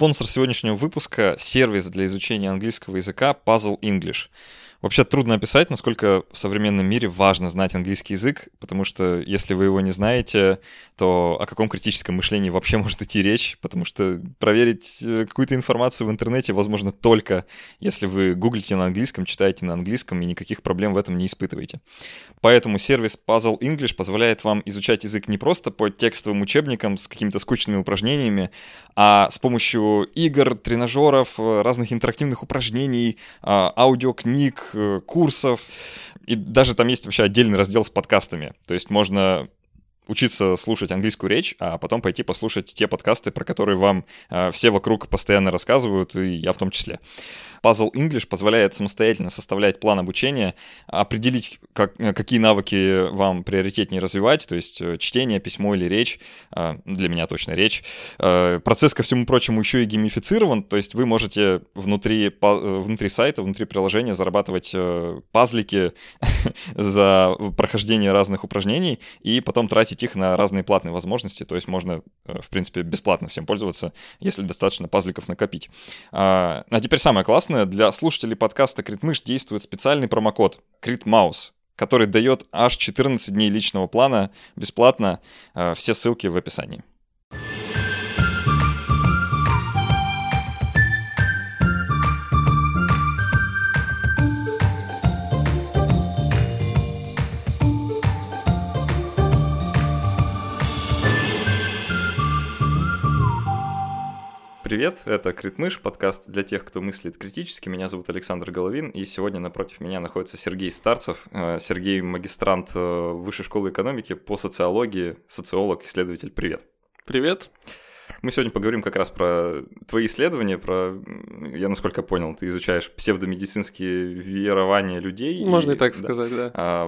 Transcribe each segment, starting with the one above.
Спонсор сегодняшнего выпуска — сервис для изучения английского языка Puzzle English. Вообще трудно описать, насколько в современном мире важно знать английский язык, потому что если вы его не знаете, то о каком критическом мышлении вообще может идти речь, потому что проверить э, какую-то информацию в интернете возможно только если вы гуглите на английском, читаете на английском и никаких проблем в этом не испытываете. Поэтому сервис Puzzle English позволяет вам изучать язык не просто по текстовым учебникам с какими-то скучными упражнениями, а с помощью игр, тренажеров, э, разных интерактивных упражнений, а, аудиокниг, Э, курсов. И даже там есть вообще отдельный раздел с подкастами. То есть можно учиться слушать английскую речь, а потом пойти послушать те подкасты, про которые вам э, все вокруг постоянно рассказывают, и я в том числе. Puzzle English позволяет самостоятельно составлять план обучения, определить, как, какие навыки вам приоритетнее развивать, то есть э, чтение, письмо или речь, э, для меня точно речь. Э, процесс, ко всему прочему, еще и геймифицирован, то есть вы можете внутри, внутри сайта, внутри приложения зарабатывать пазлики за прохождение разных упражнений и потом тратить их на разные платные возможности, то есть можно, в принципе, бесплатно всем пользоваться, если достаточно пазликов накопить. А теперь самое классное, классное, для слушателей подкаста Критмыш действует специальный промокод CritMouse, который дает аж 14 дней личного плана бесплатно. Э, все ссылки в описании. Привет, это Критмыш, подкаст для тех, кто мыслит критически. Меня зовут Александр Головин, и сегодня напротив меня находится Сергей Старцев. Э, Сергей – магистрант э, Высшей школы экономики по социологии, социолог, исследователь. Привет. Привет. Мы сегодня поговорим как раз про твои исследования, про, я насколько понял, ты изучаешь псевдомедицинские верования людей. Можно и, и так да, сказать, да. А,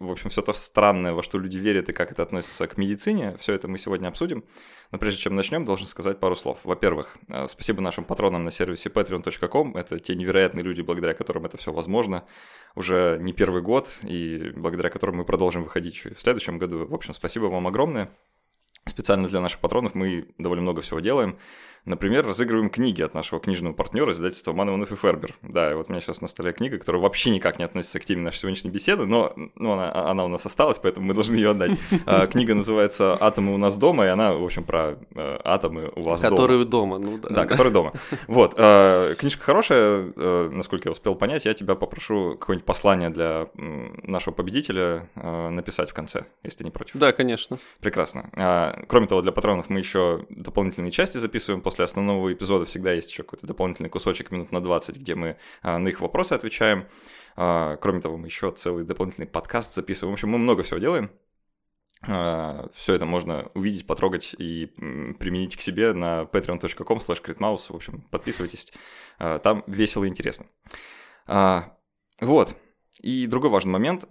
в общем, все то странное, во что люди верят и как это относится к медицине, все это мы сегодня обсудим. Но прежде чем начнем, должен сказать пару слов. Во-первых, а, спасибо нашим патронам на сервисе patreon.com. Это те невероятные люди, благодаря которым это все возможно. Уже не первый год, и благодаря которым мы продолжим выходить еще и в следующем году. В общем, спасибо вам огромное. Специально для наших патронов мы довольно много всего делаем. Например, разыгрываем книги от нашего книжного партнера издательства Манованов и Фербер. Да, и вот у меня сейчас на столе книга, которая вообще никак не относится к теме нашей сегодняшней беседы, но ну, она, она у нас осталась, поэтому мы должны ее отдать. А, книга называется «Атомы у нас дома», и она, в общем, про э, атомы у вас дома. Которые дома, ну да. Да, которые дома. Вот. Э, книжка хорошая, э, насколько я успел понять. Я тебя попрошу какое-нибудь послание для нашего победителя написать в конце, если ты не против. Да, конечно. Прекрасно. А, кроме того, для патронов мы еще дополнительные части записываем после основного эпизода всегда есть еще какой-то дополнительный кусочек минут на 20, где мы а, на их вопросы отвечаем. А, кроме того, мы еще целый дополнительный подкаст записываем. В общем, мы много всего делаем. А, все это можно увидеть, потрогать и применить к себе на patreon.com slash В общем, подписывайтесь, там весело и интересно. Вот. И другой важный момент.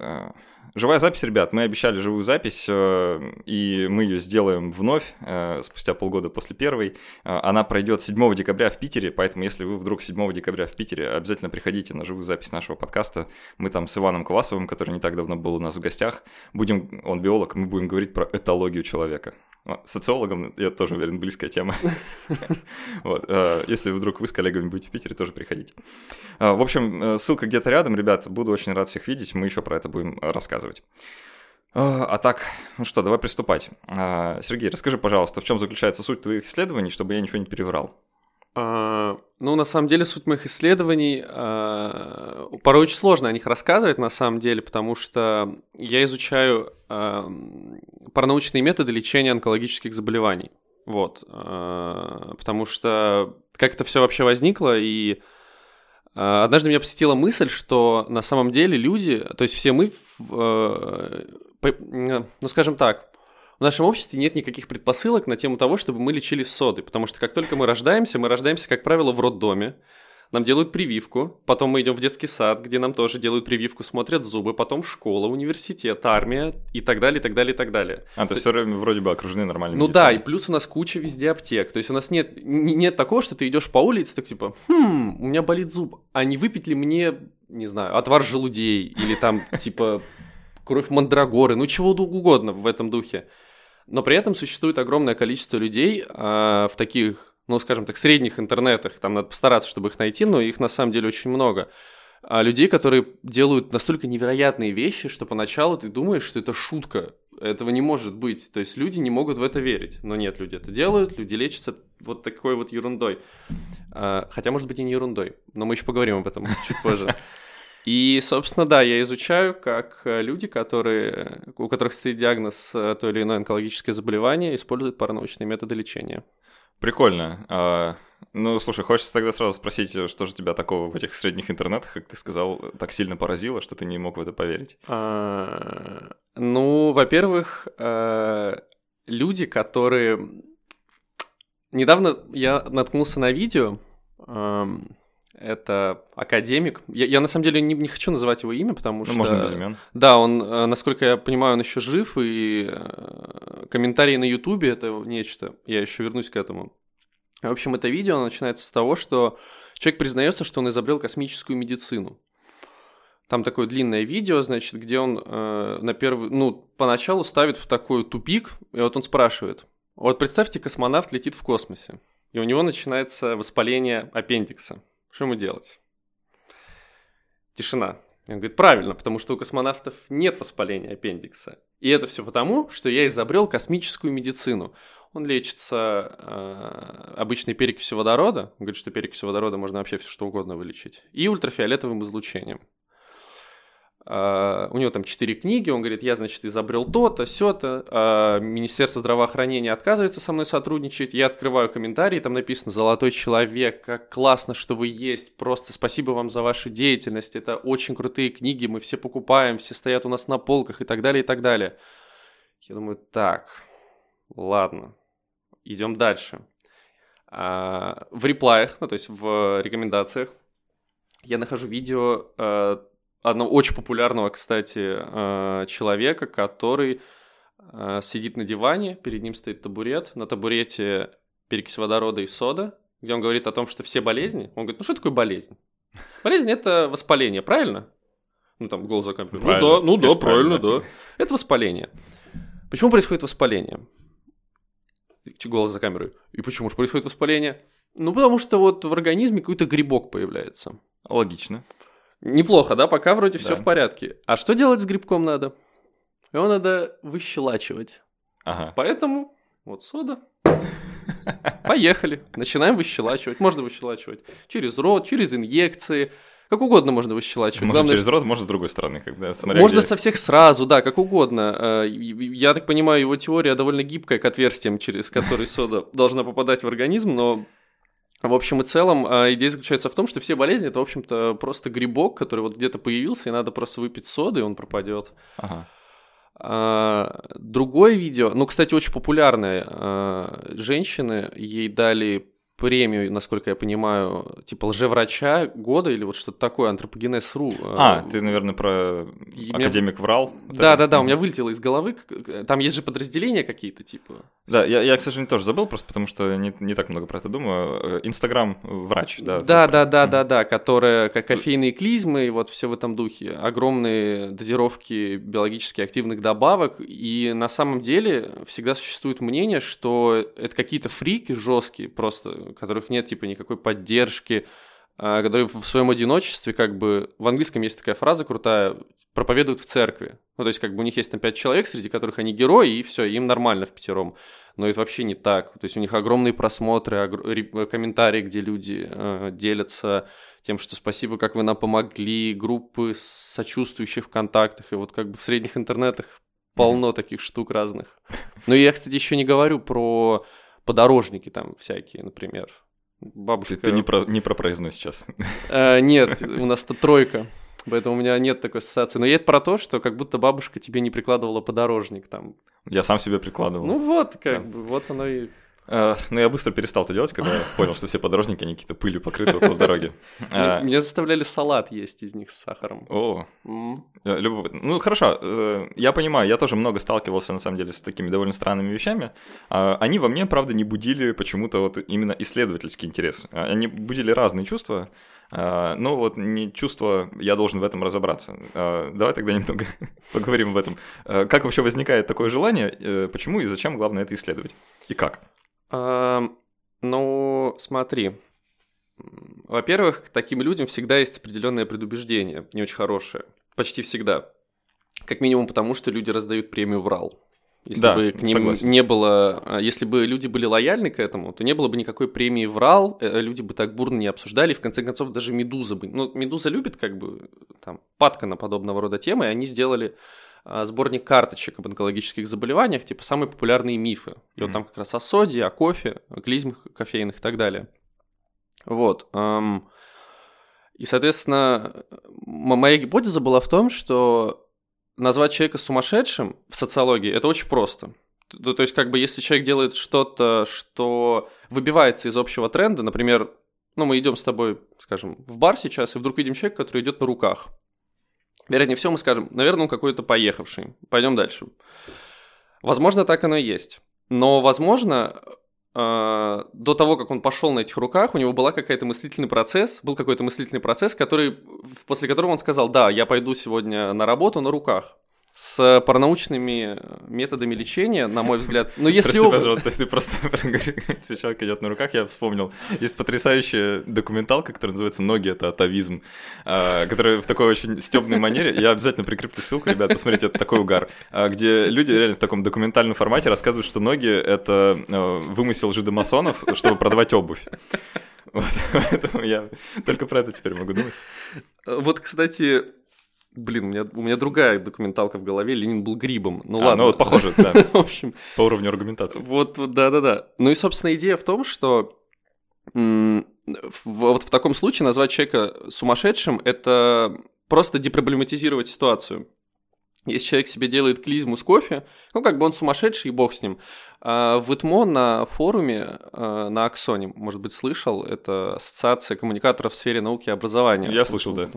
Э, живая запись, ребят, мы обещали живую запись, э, и мы ее сделаем вновь, э, спустя полгода после первой. Она пройдет 7 декабря в Питере, поэтому если вы вдруг 7 декабря в Питере, обязательно приходите на живую запись нашего подкаста. Мы там с Иваном Квасовым, который не так давно был у нас в гостях, будем, он биолог, мы будем говорить про этологию человека. Социологом, я тоже уверен, близкая тема. вот. Э, если вдруг вы с коллегами будете в Питере, тоже приходите. Э, в общем, э, ссылка где-то рядом, ребят. Буду очень рад всех видеть. Мы еще про это будем рассказывать. А так, ну что, давай приступать. Сергей, расскажи, пожалуйста, в чем заключается суть твоих исследований, чтобы я ничего не переврал. А, ну, на самом деле, суть моих исследований, а, порой очень сложно о них рассказывать, на самом деле, потому что я изучаю а, паранаучные методы лечения онкологических заболеваний. Вот. А, потому что как это все вообще возникло, и однажды меня посетила мысль, что на самом деле люди, то есть все мы, ну, скажем так, в нашем обществе нет никаких предпосылок на тему того, чтобы мы лечили соды, потому что как только мы рождаемся, мы рождаемся, как правило, в роддоме, нам делают прививку, потом мы идем в детский сад, где нам тоже делают прививку, смотрят зубы, потом школа, университет, армия и так далее, и так далее, и так далее. А, то есть все вроде бы окружены нормальными Ну да, и плюс у нас куча везде аптек, то есть у нас нет, нет такого, что ты идешь по улице, так типа, хм, у меня болит зуб, а не выпить ли мне, не знаю, отвар желудей или там типа кровь мандрагоры, ну чего угодно в этом духе. Но при этом существует огромное количество людей э, в таких ну, скажем так, средних интернетах, там надо постараться, чтобы их найти, но их на самом деле очень много. А людей, которые делают настолько невероятные вещи, что поначалу ты думаешь, что это шутка. Этого не может быть. То есть люди не могут в это верить. Но нет, люди это делают, люди лечатся вот такой вот ерундой. А, хотя, может быть, и не ерундой. Но мы еще поговорим об этом чуть позже. И, собственно, да, я изучаю, как люди, которые, у которых стоит диагноз э, то или иное онкологическое заболевание, используют паранаучные методы лечения. Прикольно. А, ну, слушай, хочется тогда сразу спросить, что же тебя такого в этих средних интернетах, как ты сказал, так сильно поразило, что ты не мог в это поверить? А, ну, во-первых, люди, которые... Недавно я наткнулся на видео, это академик. Я, я на самом деле не, не хочу называть его имя, потому ну, что... Можно без имен. Да, он, э, насколько я понимаю, он еще жив, и э, комментарии на Ютубе это нечто. Я еще вернусь к этому. В общем, это видео начинается с того, что человек признается, что он изобрел космическую медицину. Там такое длинное видео, значит, где он э, на первый, ну, поначалу ставит в такой тупик, и вот он спрашивает, вот представьте, космонавт летит в космосе, и у него начинается воспаление аппендикса. Что ему делать? Тишина. Он говорит, правильно, потому что у космонавтов нет воспаления аппендикса. И это все потому, что я изобрел космическую медицину. Он лечится э, обычной перекисью водорода. Он говорит, что перекисью водорода можно вообще все что угодно вылечить. И ультрафиолетовым излучением. Uh, у него там четыре книги, он говорит, я, значит, изобрел то-то, все-то, uh, Министерство здравоохранения отказывается со мной сотрудничать, я открываю комментарии, там написано «Золотой человек, как классно, что вы есть, просто спасибо вам за вашу деятельность, это очень крутые книги, мы все покупаем, все стоят у нас на полках» и так далее, и так далее. Я думаю, так, ладно, идем дальше. Uh, в реплаях, ну, то есть в рекомендациях, я нахожу видео одного очень популярного, кстати, э, человека, который э, сидит на диване, перед ним стоит табурет, на табурете перекись водорода и сода, где он говорит о том, что все болезни, он говорит, ну что такое болезнь? Болезнь – это воспаление, правильно? Ну, там, голос за компьютер. Ну да, ну да, правильно, да. Это воспаление. Почему происходит воспаление? Голос за камерой. И почему же происходит воспаление? Ну, потому что вот в организме какой-то грибок появляется. Логично. Неплохо, да? Пока вроде да. все в порядке. А что делать с грибком надо? Его надо выщелачивать. Ага. Поэтому вот сода. Поехали. Начинаем выщелачивать. Можно выщелачивать через рот, через инъекции. Как угодно можно выщелачивать. Можно Главное, через рот, можно с другой стороны. Когда, смотря можно где... со всех сразу, да, как угодно. Э, я так понимаю, его теория довольно гибкая к отверстиям, через которые сода должна попадать в организм, но в общем и целом, а, идея заключается в том, что все болезни это, в общем-то, просто грибок, который вот где-то появился, и надо просто выпить соды, и он пропадет. Ага. А, другое видео, ну, кстати, очень популярное. А, женщины ей дали премию, насколько я понимаю, типа лжеврача года или вот что-то такое, антропогенез.ру. А, ты, наверное, про и академик меня... врал? Да, да, да, у меня вылетело из головы. Там есть же подразделения какие-то, типа. Да, я, я, к сожалению, тоже забыл, просто потому что не, не так много про это думаю. Э, Инстаграм врач, да. Да, да, да, да, да, которая как кофейные клизмы, и вот все в этом духе. Огромные дозировки биологически активных добавок. И на самом деле всегда существует мнение, что это какие-то фрики жесткие, просто которых нет типа никакой поддержки, а, которые в своем одиночестве, как бы, в английском есть такая фраза крутая, проповедуют в церкви. Ну, то есть, как бы у них есть там пять человек, среди которых они герои, и все, им нормально в пятером. Но это вообще не так. То есть, у них огромные просмотры, огр... комментарии, где люди э, делятся тем, что спасибо, как вы нам помогли, группы сочувствующих в контактах, и вот как бы в средних интернетах полно таких штук разных. Ну, я, кстати, еще не говорю про подорожники там всякие, например. Бабушка... Ты, ты не, про, не про проездной сейчас. Э, нет, у нас то тройка. Поэтому у меня нет такой ассоциации. Но есть про то, что как будто бабушка тебе не прикладывала подорожник там. Я сам себе прикладывал. Ну вот, как бы, вот оно и Uh, ну, я быстро перестал это делать, когда понял, что все подорожники, они какие-то пылью покрыты около дороги. Меня заставляли салат есть из них с сахаром. О, любопытно. Ну, хорошо, э, я понимаю, я тоже много сталкивался, на самом деле, с такими довольно странными вещами. А, они во мне, правда, не будили почему-то вот именно исследовательский интерес. Они будили разные чувства, а, но вот не чувство «я должен в этом разобраться». Давай тогда немного поговорим об этом. Как вообще возникает такое желание, э, почему и зачем главное это исследовать? И как? Ну, смотри. Во-первых, к таким людям всегда есть определенное предубеждение, не очень хорошее. Почти всегда. Как минимум потому, что люди раздают премию «Врал». Если Да, бы к ним согласен. не было, а, если бы люди были лояльны к этому, то не было бы никакой премии «Врал», э, люди бы так бурно не обсуждали, и в конце концов даже «Медуза» бы... Ну, «Медуза» любит как бы там падка на подобного рода темы, и они сделали сборник карточек об онкологических заболеваниях, типа самые популярные мифы. И вот Мгм. там как раз о соде, о кофе, о клизмах кофейных и так далее. Вот. И, соответственно, моя гипотеза была в том, что назвать человека сумасшедшим в социологии это очень просто. То есть, как бы, если человек делает что-то, что выбивается из общего тренда, например, ну, мы идем с тобой, скажем, в бар сейчас, и вдруг видим человека, который идет на руках. Вероятнее всего, мы скажем, наверное, он какой-то поехавший. Пойдем дальше. Возможно, так оно и есть. Но, возможно, э, до того, как он пошел на этих руках, у него была какая-то мыслительный процесс, был какой-то мыслительный процесс, который, после которого он сказал, да, я пойду сегодня на работу на руках. С паранаучными методами лечения, на мой взгляд. Но если Прости, оба- пожалуйста, ты просто человек идет на руках, я вспомнил. Есть потрясающая документалка, которая называется «Ноги — это атовизм», а, которая в такой очень стебной манере. Я обязательно прикреплю ссылку, ребят, посмотрите, это такой угар. а, Где люди реально в таком документальном формате рассказывают, что ноги — это э, вымысел жидомасонов, чтобы продавать обувь. Вот, Поэтому я только про это теперь могу думать. Вот, кстати, блин, у меня, у меня другая документалка в голове, Ленин был грибом. Ну А, ладно. ну вот похоже, да, В общем, по уровню аргументации. Вот, да-да-да. Ну и, собственно, идея в том, что м, в- вот в таком случае назвать человека сумасшедшим – это просто депроблематизировать ситуацию. Если человек себе делает клизму с кофе, ну, как бы он сумасшедший, и бог с ним. А в ИТМО на форуме, а, на Аксоне, может быть, слышал, это Ассоциация коммуникаторов в сфере науки и образования. Я слышал, да.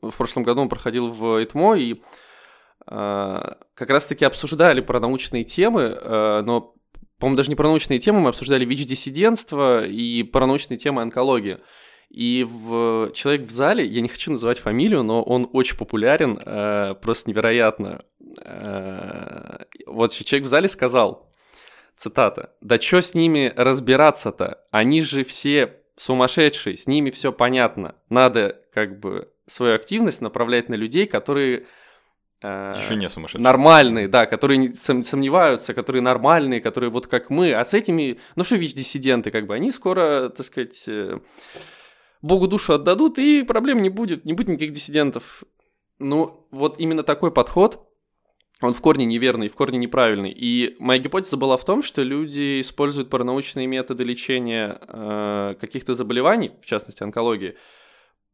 В прошлом году он проходил в ИТМО, и а, как раз-таки обсуждали про научные темы, а, но, по-моему, даже не про научные темы, мы обсуждали ВИЧ-диссидентство и про научные темы онкологии. И в... человек в зале, я не хочу называть фамилию, но он очень популярен, э, просто невероятно. Э, вот человек в зале сказал, цитата, «Да чё с ними разбираться-то? Они же все сумасшедшие, с ними все понятно. Надо как бы свою активность направлять на людей, которые э, Еще не сумасшедший. нормальные, да, которые не сом- сомневаются, которые нормальные, которые вот как мы, а с этими, ну что ВИЧ-диссиденты, как бы, они скоро, так сказать, э, Богу душу отдадут, и проблем не будет, не будет никаких диссидентов. Ну, вот именно такой подход, он в корне неверный, в корне неправильный. И моя гипотеза была в том, что люди используют паранаучные методы лечения э, каких-то заболеваний, в частности онкологии,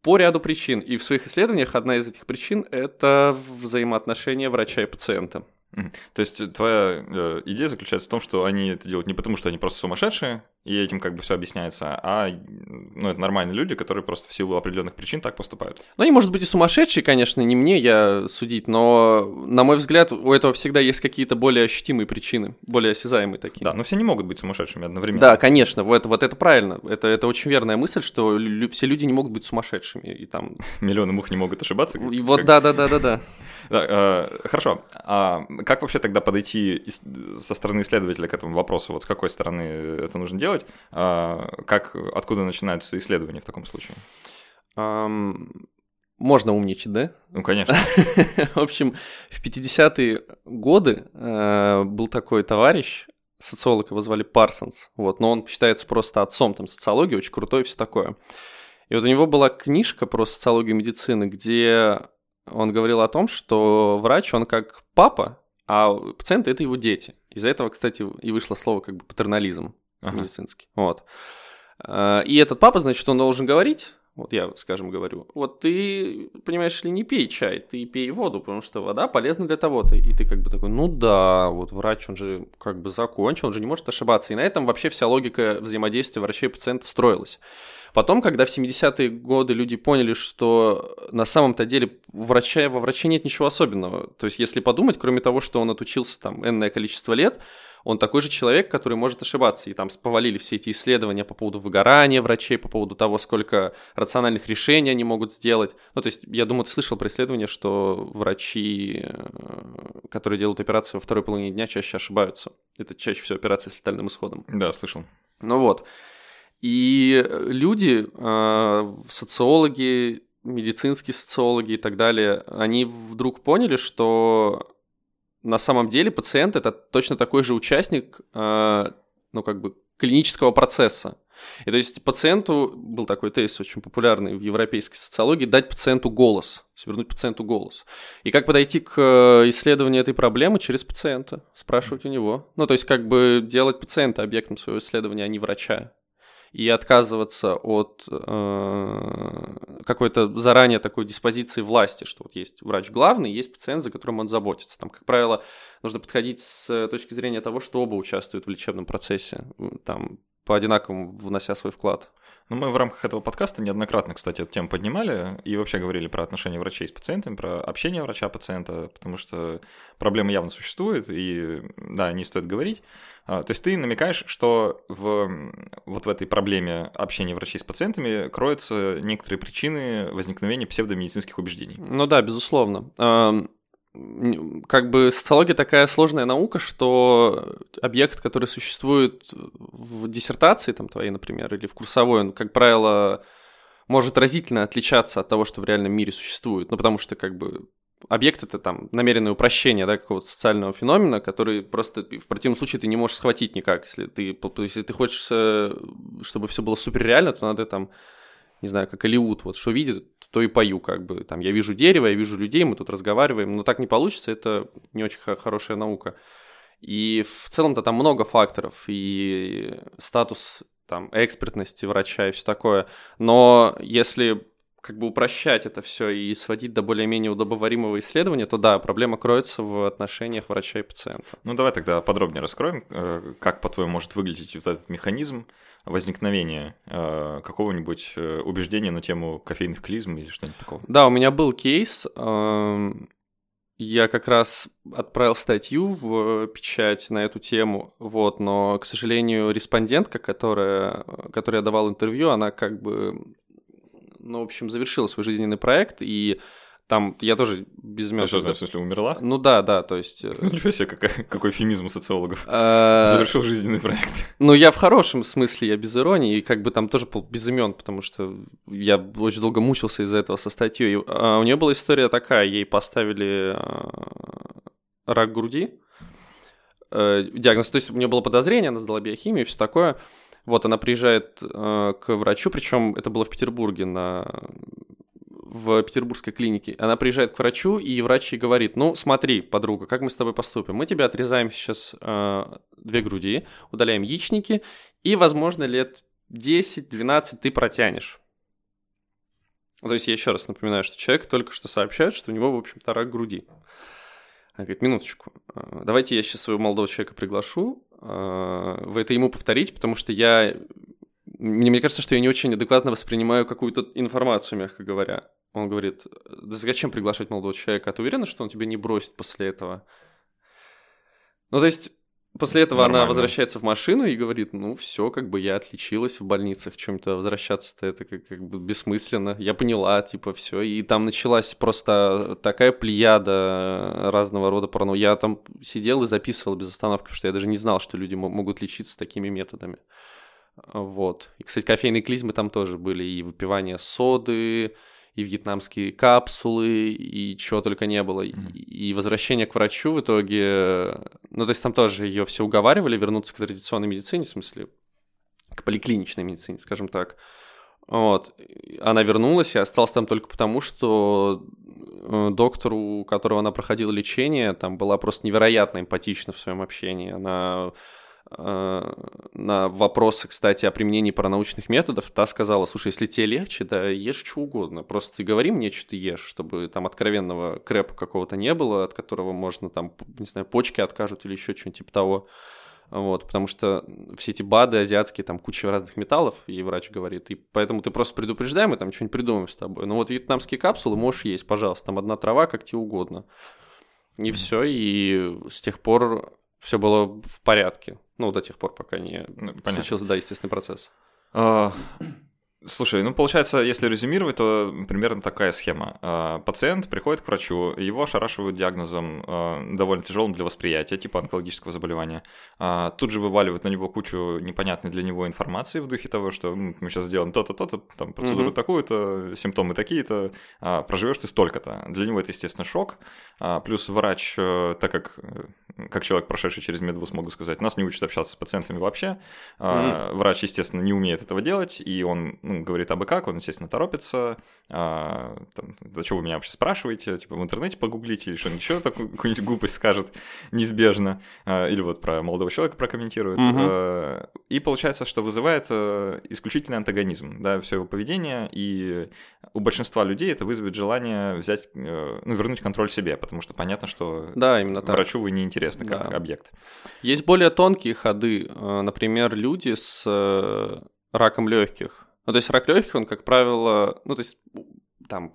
по ряду причин. И в своих исследованиях одна из этих причин – это взаимоотношения врача и пациента. То есть твоя э, идея заключается в том, что они это делают не потому, что они просто сумасшедшие, и этим как бы все объясняется, а ну, это нормальные люди, которые просто в силу определенных причин так поступают. Ну, они, может быть, и сумасшедшие, конечно, не мне я судить, но, на мой взгляд, у этого всегда есть какие-то более ощутимые причины, более осязаемые такие. Да, но все не могут быть сумасшедшими одновременно. Да, конечно, вот, вот это правильно. Это, это очень верная мысль, что лю- все люди не могут быть сумасшедшими. И там... Миллионы мух не могут ошибаться. И вот Как- да, э, хорошо. А как вообще тогда подойти со стороны исследователя к этому вопросу? Вот с какой стороны это нужно делать? А, как, откуда начинаются исследования в таком случае? Можно умничать, да? Ну, конечно. В общем, в 50-е годы э, был такой товарищ, социолог его звали Парсонс, вот, но он считается просто отцом там социологии, очень крутой и все такое. И вот у него была книжка про социологию медицины, где он говорил о том, что врач, он как папа, а пациенты – это его дети. Из-за этого, кстати, и вышло слово как бы патернализм Ага. медицинский. Вот. А, И этот папа, значит, он должен говорить, вот я, скажем, говорю, вот ты, понимаешь ли, не пей чай, ты пей воду, потому что вода полезна для того-то. И ты как бы такой, ну да, вот врач, он же как бы закончил, он же не может ошибаться. И на этом вообще вся логика взаимодействия врача и пациента строилась. Потом, когда в 70-е годы люди поняли, что на самом-то деле врача, во враче нет ничего особенного. То есть, если подумать, кроме того, что он отучился там энное количество лет, он такой же человек, который может ошибаться. И там повалили все эти исследования по поводу выгорания врачей, по поводу того, сколько рациональных решений они могут сделать. Ну, то есть, я думаю, ты слышал про исследование, что врачи, э, которые делают операции во второй половине дня, чаще ошибаются. Это чаще всего операции с летальным исходом. Да, слышал. Ну вот. И люди, э, социологи, медицинские социологи и так далее, они вдруг поняли, что на самом деле пациент это точно такой же участник, э, ну как бы клинического процесса. И то есть пациенту, был такой тезис очень популярный в европейской социологии, дать пациенту голос, свернуть пациенту голос. И как подойти к э, исследованию этой проблемы через пациента, спрашивать у него. Ну, то есть как бы делать пациента объектом своего исследования, а не врача и отказываться от э, какой-то заранее такой диспозиции власти, что вот есть врач главный, есть пациент, за которым он заботится. Там, как правило, нужно подходить с точки зрения того, что оба участвуют в лечебном процессе, там, по одинаковому внося свой вклад. Ну, мы в рамках этого подкаста неоднократно, кстати, эту тему поднимали и вообще говорили про отношения врачей с пациентами, про общение врача-пациента, потому что проблема явно существует, и да, не стоит говорить. А, то есть ты намекаешь, что в, вот в этой проблеме общения врачей с пациентами кроются некоторые причины возникновения псевдомедицинских убеждений. Ну да, безусловно как бы социология такая сложная наука, что объект, который существует в диссертации там твоей, например, или в курсовой, он, как правило, может разительно отличаться от того, что в реальном мире существует. Ну, потому что, как бы, объект — это там намеренное упрощение, да, какого-то социального феномена, который просто в противном случае ты не можешь схватить никак. Если ты, если ты хочешь, э, чтобы все было суперреально, то надо там не знаю, как Алиут, вот что видит, то и пою, как бы, там, я вижу дерево, я вижу людей, мы тут разговариваем, но так не получится, это не очень хорошая наука. И в целом-то там много факторов, и статус там экспертности врача и все такое, но если как бы упрощать это все и сводить до более-менее удобоваримого исследования, то да, проблема кроется в отношениях врача и пациента. Ну давай тогда подробнее раскроем, э, как, по-твоему, может выглядеть вот этот механизм возникновения э, какого-нибудь э, убеждения на тему кофейных клизм или что-нибудь такого. Да, у меня был кейс. Эм, я как раз отправил статью в печать на эту тему, вот, но, к сожалению, респондентка, которая, которая давала интервью, она как бы ну, в общем, завершила свой жизненный проект, и там я тоже без. Ты что, в смысле, умерла? Ну да, да, то есть... Э, ничего себе, какой, какой фемизм у социологов. А, Завершил жизненный проект. Ну, я в хорошем смысле, я без иронии, и как бы там тоже без имен, потому что я очень долго мучился из-за этого со статьей. А у нее была история такая, ей поставили а, рак груди, э, диагноз, то есть у нее было подозрение, она сдала биохимию и все такое, вот, она приезжает э, к врачу, причем это было в Петербурге, на в петербургской клинике. Она приезжает к врачу, и врач ей говорит, ну, смотри, подруга, как мы с тобой поступим? Мы тебе отрезаем сейчас э, две груди, удаляем яичники, и, возможно, лет 10-12 ты протянешь. То есть я еще раз напоминаю, что человек только что сообщает, что у него, в общем-то, рак груди. Она говорит, минуточку, э, давайте я сейчас своего молодого человека приглашу, а, вы это ему повторите, потому что я... Мне, мне кажется, что я не очень адекватно воспринимаю какую-то информацию, мягко говоря. Он говорит, да зачем приглашать молодого человека? А ты уверена, что он тебя не бросит после этого? Ну, то есть, После этого Нормально. она возвращается в машину и говорит, ну все, как бы я отличилась в больницах, чем-то возвращаться-то это как, как бы бессмысленно. Я поняла, типа, все. И там началась просто такая плеяда разного рода порно. Я там сидел и записывал без остановки, потому что я даже не знал, что люди могут лечиться такими методами. Вот. И, кстати, кофейные клизмы там тоже были, и выпивание соды, и вьетнамские капсулы, и чего только не было. Mm-hmm. И возвращение к врачу в итоге... Ну, то есть там тоже ее все уговаривали вернуться к традиционной медицине, в смысле, к поликлиничной медицине, скажем так. Вот. Она вернулась и осталась там только потому, что э, доктору, у которого она проходила лечение, там была просто невероятно эмпатична в своем общении. Она на вопросы, кстати, о применении паранаучных методов, та сказала, слушай, если тебе легче, да ешь что угодно, просто ты говори мне, что ты ешь, чтобы там откровенного крэпа какого-то не было, от которого можно там, не знаю, почки откажут или еще что-нибудь типа того. Вот, потому что все эти БАДы азиатские, там куча разных металлов, ей врач говорит, и поэтому ты просто предупреждаем, мы там что-нибудь придумаем с тобой. Ну вот вьетнамские капсулы можешь есть, пожалуйста, там одна трава, как тебе угодно. И все, и с тех пор все было в порядке. Ну, до тех пор, пока не ну, случился, да, естественный процесс. Слушай, ну получается, если резюмировать, то примерно такая схема. А, пациент приходит к врачу, его ошарашивают диагнозом а, довольно тяжелым для восприятия, типа онкологического заболевания. А, тут же вываливают на него кучу непонятной для него информации в духе того, что мы сейчас сделаем то-то, то-то, там процедуру mm-hmm. такую-то, симптомы такие-то, проживешь ты столько-то. Для него это, естественно, шок. Плюс врач, э, так как э, как человек, прошедший через медвуз, могу сказать, нас не учат общаться с пациентами вообще. Mm-hmm. Врач, естественно, не умеет этого делать, и он ну, говорит абы как, он, естественно, торопится. А, там, да что вы меня вообще спрашиваете? Типа в интернете погуглите или что-нибудь еще, такую, какую-нибудь глупость скажет неизбежно. А, или вот про молодого человека прокомментирует. Угу. А, и получается, что вызывает а, исключительный антагонизм, да, все его поведение, и у большинства людей это вызовет желание взять, э, ну, вернуть контроль себе, потому что понятно, что да, именно так. врачу вы не интересны как да. объект. Есть более тонкие ходы, э, например, люди с э, раком легких ну, то есть рак легких, он, как правило, ну, то есть там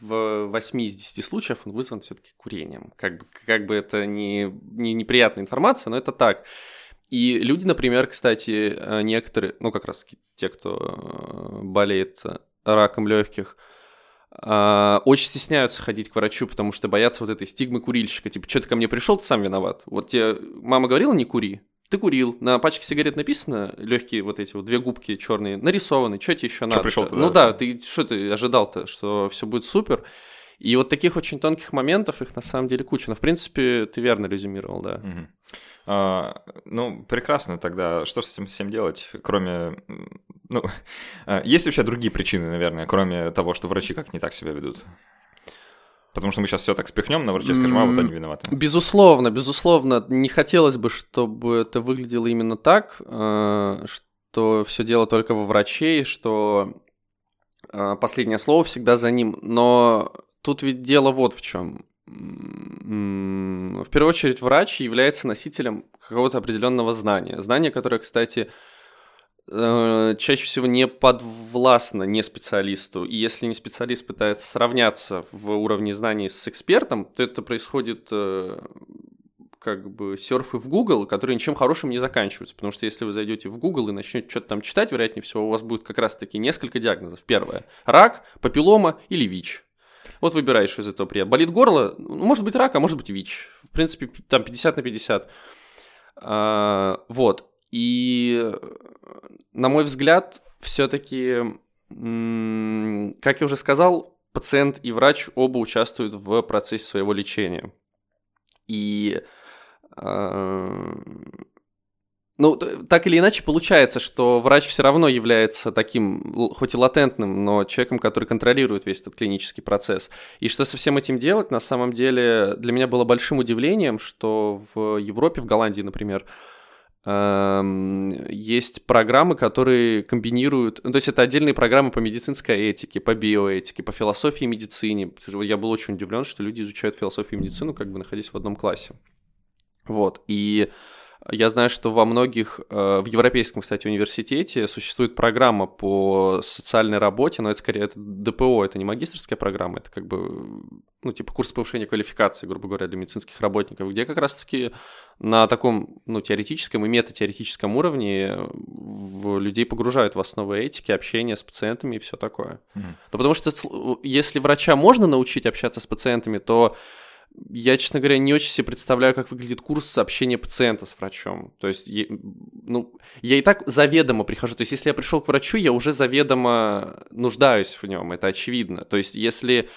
в 8 из 10 случаев он вызван все-таки курением. Как бы, как бы это не, не неприятная информация, но это так. И люди, например, кстати, э, некоторые, ну, как раз те, кто э, болеет раком легких, э, очень стесняются ходить к врачу, потому что боятся вот этой стигмы курильщика. Типа, что ты ко мне пришел, ты сам виноват. Вот тебе мама говорила, не кури, ты курил, на пачке сигарет написано, легкие вот эти вот две губки черные, нарисованы, что тебе еще надо? пришел туда? Ну да, ты что ты ожидал-то, что все будет супер? И вот таких очень тонких моментов, их на самом деле куча. Но, в принципе, ты верно резюмировал, да. Угу. А, ну, прекрасно тогда. Что с этим всем делать, кроме... Ну, а, есть вообще другие причины, наверное, кроме того, что врачи как не так себя ведут? Потому что мы сейчас все так спихнем на врачей, скажем, а вот они виноваты. Безусловно, безусловно. Не хотелось бы, чтобы это выглядело именно так, э, что все дело только во врачей, что э, последнее слово всегда за ним. Но тут ведь дело вот в чем. В первую очередь, врач является носителем какого-то определенного знания. Знание, которое, кстати, Э, чаще всего не подвластно не специалисту. И если не специалист пытается сравняться в уровне знаний с экспертом, то это происходит э, как бы серфы в Google, которые ничем хорошим не заканчиваются. Потому что если вы зайдете в Google и начнете что-то там читать, вероятнее всего, у вас будет как раз-таки несколько диагнозов. Первое – рак, папиллома или ВИЧ. Вот выбираешь, из этого приятно. Болит горло, может быть рак, а может быть ВИЧ. В принципе, там 50 на 50. А, вот. И, на мой взгляд, все-таки, как я уже сказал, пациент и врач оба участвуют в процессе своего лечения. И а, ну, так или иначе получается, что врач все равно является таким, хоть и латентным, но человеком, который контролирует весь этот клинический процесс. И что со всем этим делать, на самом деле, для меня было большим удивлением, что в Европе, в Голландии, например, есть программы, которые комбинируют... Ну, то есть это отдельные программы по медицинской этике, по биоэтике, по философии и медицине. Я был очень удивлен, что люди изучают философию и медицину, как бы находясь в одном классе. Вот. И я знаю, что во многих, э, в Европейском, кстати, университете существует программа по социальной работе, но это скорее это ДПО, это не магистрская программа, это как бы, ну, типа курс повышения квалификации, грубо говоря, для медицинских работников, где как раз-таки на таком, ну, теоретическом и метатеоретическом уровне в людей погружают в основы этики, общения с пациентами и все такое. Mm-hmm. Ну, потому что если врача можно научить общаться с пациентами, то я, честно говоря, не очень себе представляю, как выглядит курс общения пациента с врачом. То есть, ну, я и так заведомо прихожу. То есть, если я пришел к врачу, я уже заведомо нуждаюсь в нем, это очевидно. То есть, если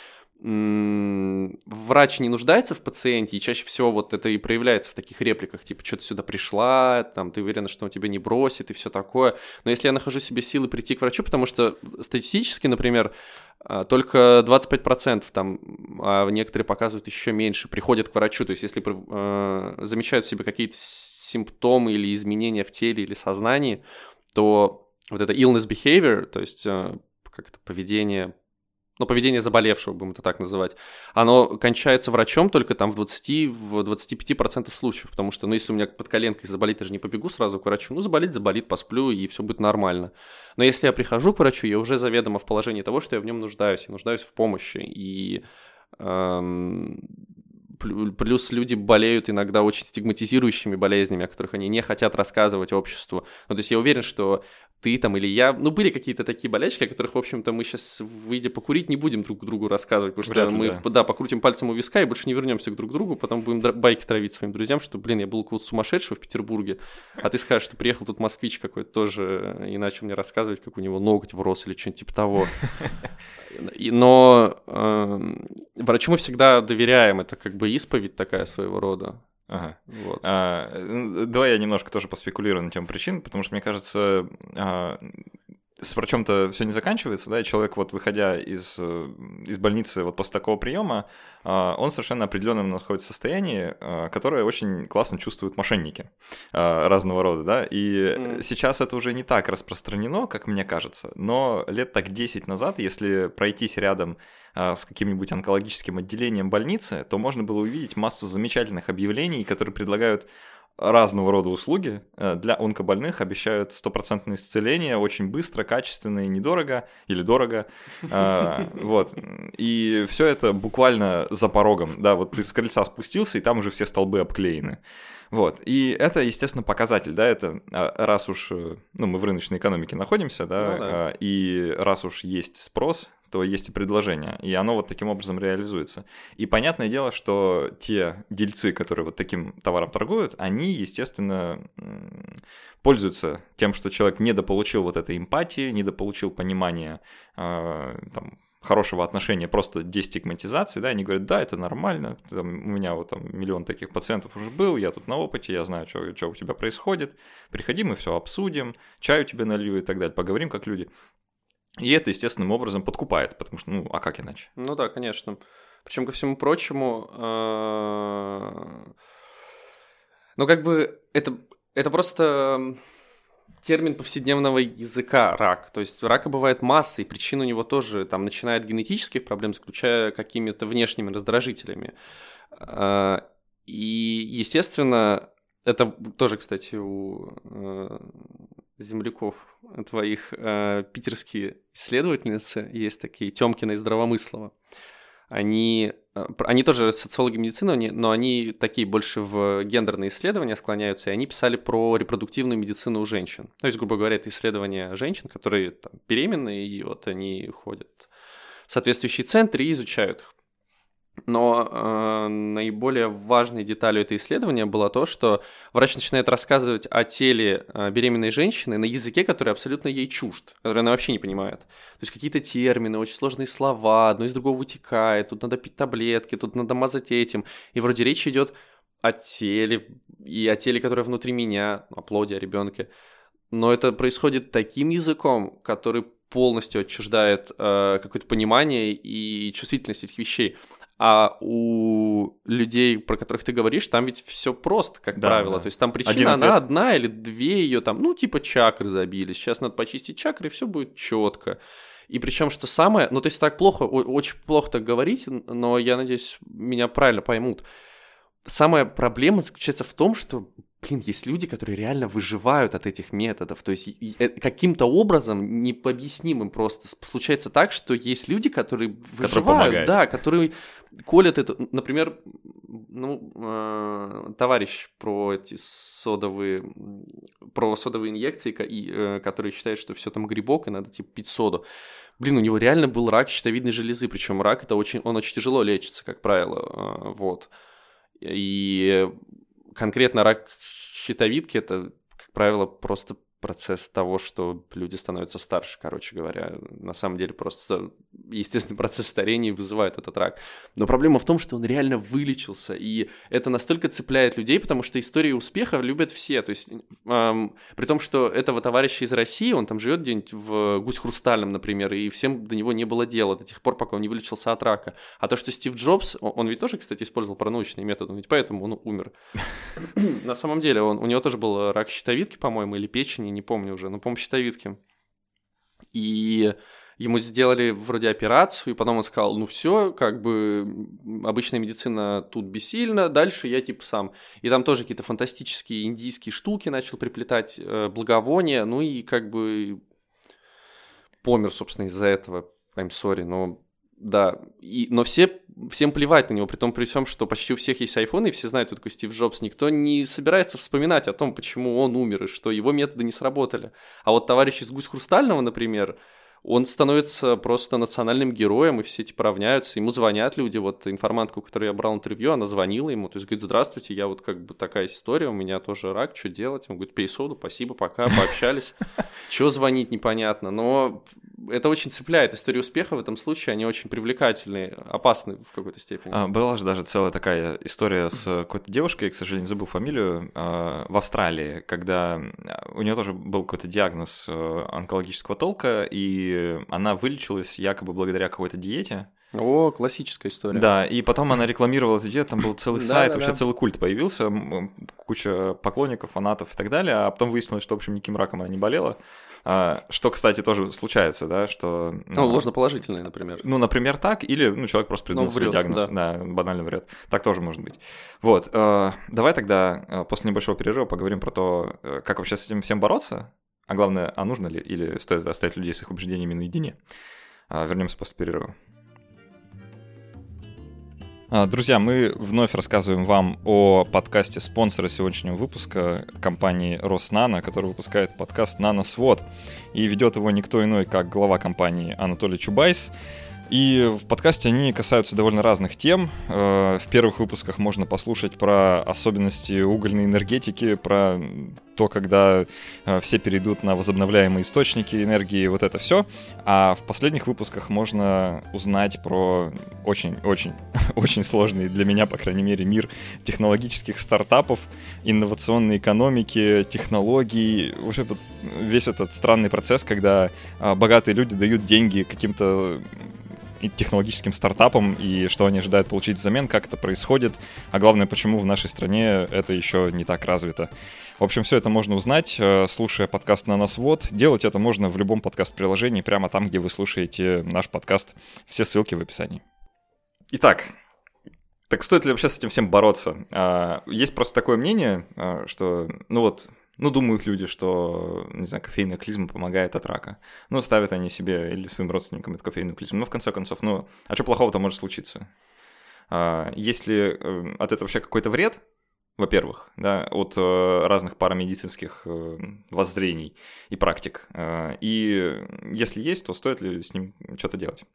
врач не нуждается в пациенте, и чаще всего вот это и проявляется в таких репликах, типа, что ты сюда пришла, там, ты уверена, что он тебя не бросит и все такое. Но если я нахожу себе силы прийти к врачу, потому что статистически, например, а, только 25% там, а некоторые показывают еще меньше, приходят к врачу. То есть, если э, замечают в себе какие-то симптомы или изменения в теле или сознании, то вот это illness behavior, то есть э, как это поведение ну, поведение заболевшего, будем это так называть, оно кончается врачом только там в 20, в 25% случаев, потому что, ну, если у меня под коленкой заболит, я же не побегу сразу к врачу, ну, заболит, заболит, посплю, и все будет нормально. Но если я прихожу к врачу, я уже заведомо в положении того, что я в нем нуждаюсь, я нуждаюсь в помощи, и эм, плюс люди болеют иногда очень стигматизирующими болезнями, о которых они не хотят рассказывать обществу. Ну, то есть я уверен, что ты там или я. Ну, были какие-то такие болячки, о которых, в общем-то, мы сейчас, выйдя покурить, не будем друг другу рассказывать, потому Вряд что мы, да. да, покрутим пальцем у виска и больше не вернемся к друг другу, потом будем байки травить своим друзьям, что, блин, я был какого-то сумасшедшего в Петербурге, а ты скажешь, что приехал тут москвич какой-то тоже, и начал мне рассказывать, как у него ноготь врос или что-нибудь типа того. Но э, врачу мы всегда доверяем, это как бы исповедь такая своего рода. Ага. Вот. А, давай я немножко тоже поспекулирую на тему причин, потому что мне кажется, а, с врачом-то все не заканчивается, да, и человек, вот выходя из, э, из больницы вот после такого приема, а, он совершенно определенном находится состоянии, а, которое очень классно чувствуют мошенники а, разного рода, да, и mm. сейчас это уже не так распространено, как мне кажется, но лет так 10 назад, если пройтись рядом с каким-нибудь онкологическим отделением больницы, то можно было увидеть массу замечательных объявлений, которые предлагают разного рода услуги э, для онкобольных обещают стопроцентное исцеление очень быстро, качественно и недорого или дорого. Э, вот. И все это буквально за порогом. Да, вот ты с крыльца спустился, и там уже все столбы обклеены. Вот. И это, естественно, показатель, да, это а, раз уж, э, ну, мы в рыночной экономике находимся, да, ну, да. А, и раз уж есть спрос, то есть и предложение, и оно вот таким образом реализуется. И понятное дело, что те дельцы, которые вот таким товаром торгуют, они, естественно, пользуются тем, что человек недополучил вот этой эмпатии, недополучил понимания э, там, хорошего отношения, просто дестигматизации, да, они говорят, да, это нормально, там, у меня вот там миллион таких пациентов уже был, я тут на опыте, я знаю, что, что у тебя происходит, приходи, мы все обсудим, чаю тебе налью и так далее, поговорим как люди. И это естественным образом подкупает, потому что, ну, а как иначе? Ну да, конечно. Причем ко всему прочему, а, ну как бы это, это просто термин повседневного языка рак. То есть рака бывает масса, и причин у него тоже там начиная от генетических проблем, заключая какими-то внешними раздражителями. А, и, естественно, это тоже, кстати, у э, земляков твоих э, питерские исследовательницы есть такие, Тёмкина и Здравомыслова. Они, они тоже социологи медицины, но они такие больше в гендерные исследования склоняются, и они писали про репродуктивную медицину у женщин. То есть, грубо говоря, это исследования женщин, которые там, беременны, и вот они ходят в соответствующие центры и изучают их. Но э, наиболее важной деталью этого исследования было то, что врач начинает рассказывать о теле э, беременной женщины на языке, который абсолютно ей чужд, который она вообще не понимает. То есть какие-то термины, очень сложные слова, одно из другого вытекает, тут надо пить таблетки, тут надо мазать этим. И вроде речь идет о теле и о теле, которое внутри меня, о плоде, о ребенке. Но это происходит таким языком, который полностью отчуждает э, какое-то понимание и чувствительность этих вещей. А у людей, про которых ты говоришь, там ведь все просто, как да, правило. Да. То есть там причина, Один она одна или две ее там, ну, типа чакры забили. Сейчас надо почистить чакры, и все будет четко. И причем, что самое, ну, то есть так плохо, очень плохо так говорить, но я надеюсь, меня правильно поймут. Самая проблема заключается в том, что блин, есть люди, которые реально выживают от этих методов. То есть э, каким-то образом необъяснимым просто случается так, что есть люди, которые выживают, которые да, которые колят это. Например, ну, э, товарищ про эти содовые, про содовые инъекции, и, э, который считает, что все там грибок, и надо типа пить соду. Блин, у него реально был рак щитовидной железы, причем рак это очень, он очень тяжело лечится, как правило, э, вот. И конкретно рак щитовидки это, как правило, просто процесс того, что люди становятся старше, короче говоря. На самом деле просто естественный процесс старения вызывает этот рак. Но проблема в том, что он реально вылечился, и это настолько цепляет людей, потому что истории успеха любят все. То есть, эм, при том, что этого товарища из России, он там живет где-нибудь в Гусь Хрустальном, например, и всем до него не было дела до тех пор, пока он не вылечился от рака. А то, что Стив Джобс, он ведь тоже, кстати, использовал паранаучные методы, ведь поэтому он умер. На самом деле, он, у него тоже был рак щитовидки, по-моему, или печени, не помню уже, но, по-моему, щитовидки. И ему сделали вроде операцию, и потом он сказал, ну все, как бы обычная медицина тут бессильна, дальше я типа сам. И там тоже какие-то фантастические индийские штуки начал приплетать, э, благовония, ну и как бы помер, собственно, из-за этого. I'm sorry, но Да, и, но все, всем плевать на него, при том при всем, что почти у всех есть iPhone, и все знают, кто такой Стив Джобс. Никто не собирается вспоминать о том, почему он умер, и что его методы не сработали. А вот товарищ из Гусь Хрустального, например, он становится просто национальным героем, и все типа равняются. Ему звонят люди, вот информантка, у которой я брал интервью, она звонила ему, то есть говорит, здравствуйте, я вот как бы такая история, у меня тоже рак, что делать? Он говорит, пей соду, спасибо, пока, пообщались. Чего звонить, непонятно, но это очень цепляет. Истории успеха в этом случае, они очень привлекательные, опасны в какой-то степени. А, была же даже целая такая история с какой-то девушкой, я, к сожалению, забыл фамилию, а, в Австралии, когда у нее тоже был какой-то диагноз э, онкологического толка, и она вылечилась якобы благодаря какой-то диете. О, классическая история. Да, и потом она рекламировала эту диету, там был целый сайт, вообще целый культ появился, куча поклонников, фанатов и так далее, а потом выяснилось, что, в общем, никаким раком она не болела. А, что, кстати, тоже случается, да, что... Ну, ложноположительный, например. Ну, например, так, или ну, человек просто придумал ну, врет, диагноз, да. да, банально врет. Так тоже может быть. Вот, э, давай тогда э, после небольшого перерыва поговорим про то, э, как вообще с этим всем бороться, а главное, а нужно ли, или стоит оставить людей с их убеждениями наедине. А, вернемся после перерыва. А, друзья, мы вновь рассказываем вам о подкасте спонсора сегодняшнего выпуска компании Роснано, который выпускает подкаст «Наносвод». И ведет его никто иной, как глава компании Анатолий Чубайс. И в подкасте они касаются довольно разных тем. Э, в первых выпусках можно послушать про особенности угольной энергетики, про то, когда э, все перейдут на возобновляемые источники энергии, вот это все. А в последних выпусках можно узнать про очень-очень очень сложный для меня, по крайней мере, мир технологических стартапов, инновационной экономики, технологий, вообще весь этот странный процесс, когда э, богатые люди дают деньги каким-то технологическим стартапам и что они ожидают получить взамен, как это происходит, а главное, почему в нашей стране это еще не так развито. В общем, все это можно узнать, э, слушая подкаст на нас вот. Делать это можно в любом подкаст-приложении, прямо там, где вы слушаете наш подкаст. Все ссылки в описании. Итак, так стоит ли вообще с этим всем бороться? А, есть просто такое мнение, а, что, ну вот, ну, думают люди, что, не знаю, кофейная клизма помогает от рака. Ну, ставят они себе или своим родственникам эту кофейную клизму. Ну, в конце концов, ну, а что плохого-то может случиться? А, если э, от этого вообще какой-то вред, во-первых, да, от э, разных парамедицинских э, воззрений и практик. И если есть, то стоит ли с ним что-то делать?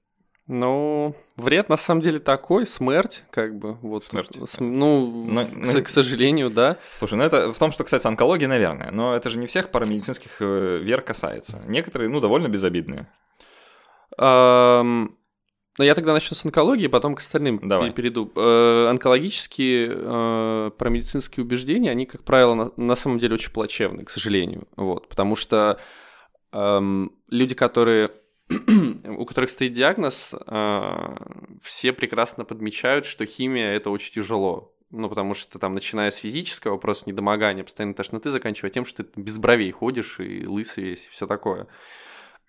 Ну, вред на самом деле такой, смерть, как бы, вот. Смерть. С, ну, но, к, ну, к сожалению, да. Слушай, ну это в том, что касается онкологии, наверное, но это же не всех парамедицинских э, вер касается. Некоторые, ну, довольно безобидные. Um... Но я тогда начну с онкологии, потом к остальным Давай. перейду. Э, онкологические э, промедицинские убеждения, они, как правило, на, на самом деле очень плачевны, к сожалению. Вот, потому что э, люди, которые у которых стоит диагноз, а, все прекрасно подмечают, что химия это очень тяжело. Ну, потому что там, начиная с физического вопроса недомогания, постоянно тошноты, заканчивая тем, что ты без бровей ходишь и лысый весь, и все такое.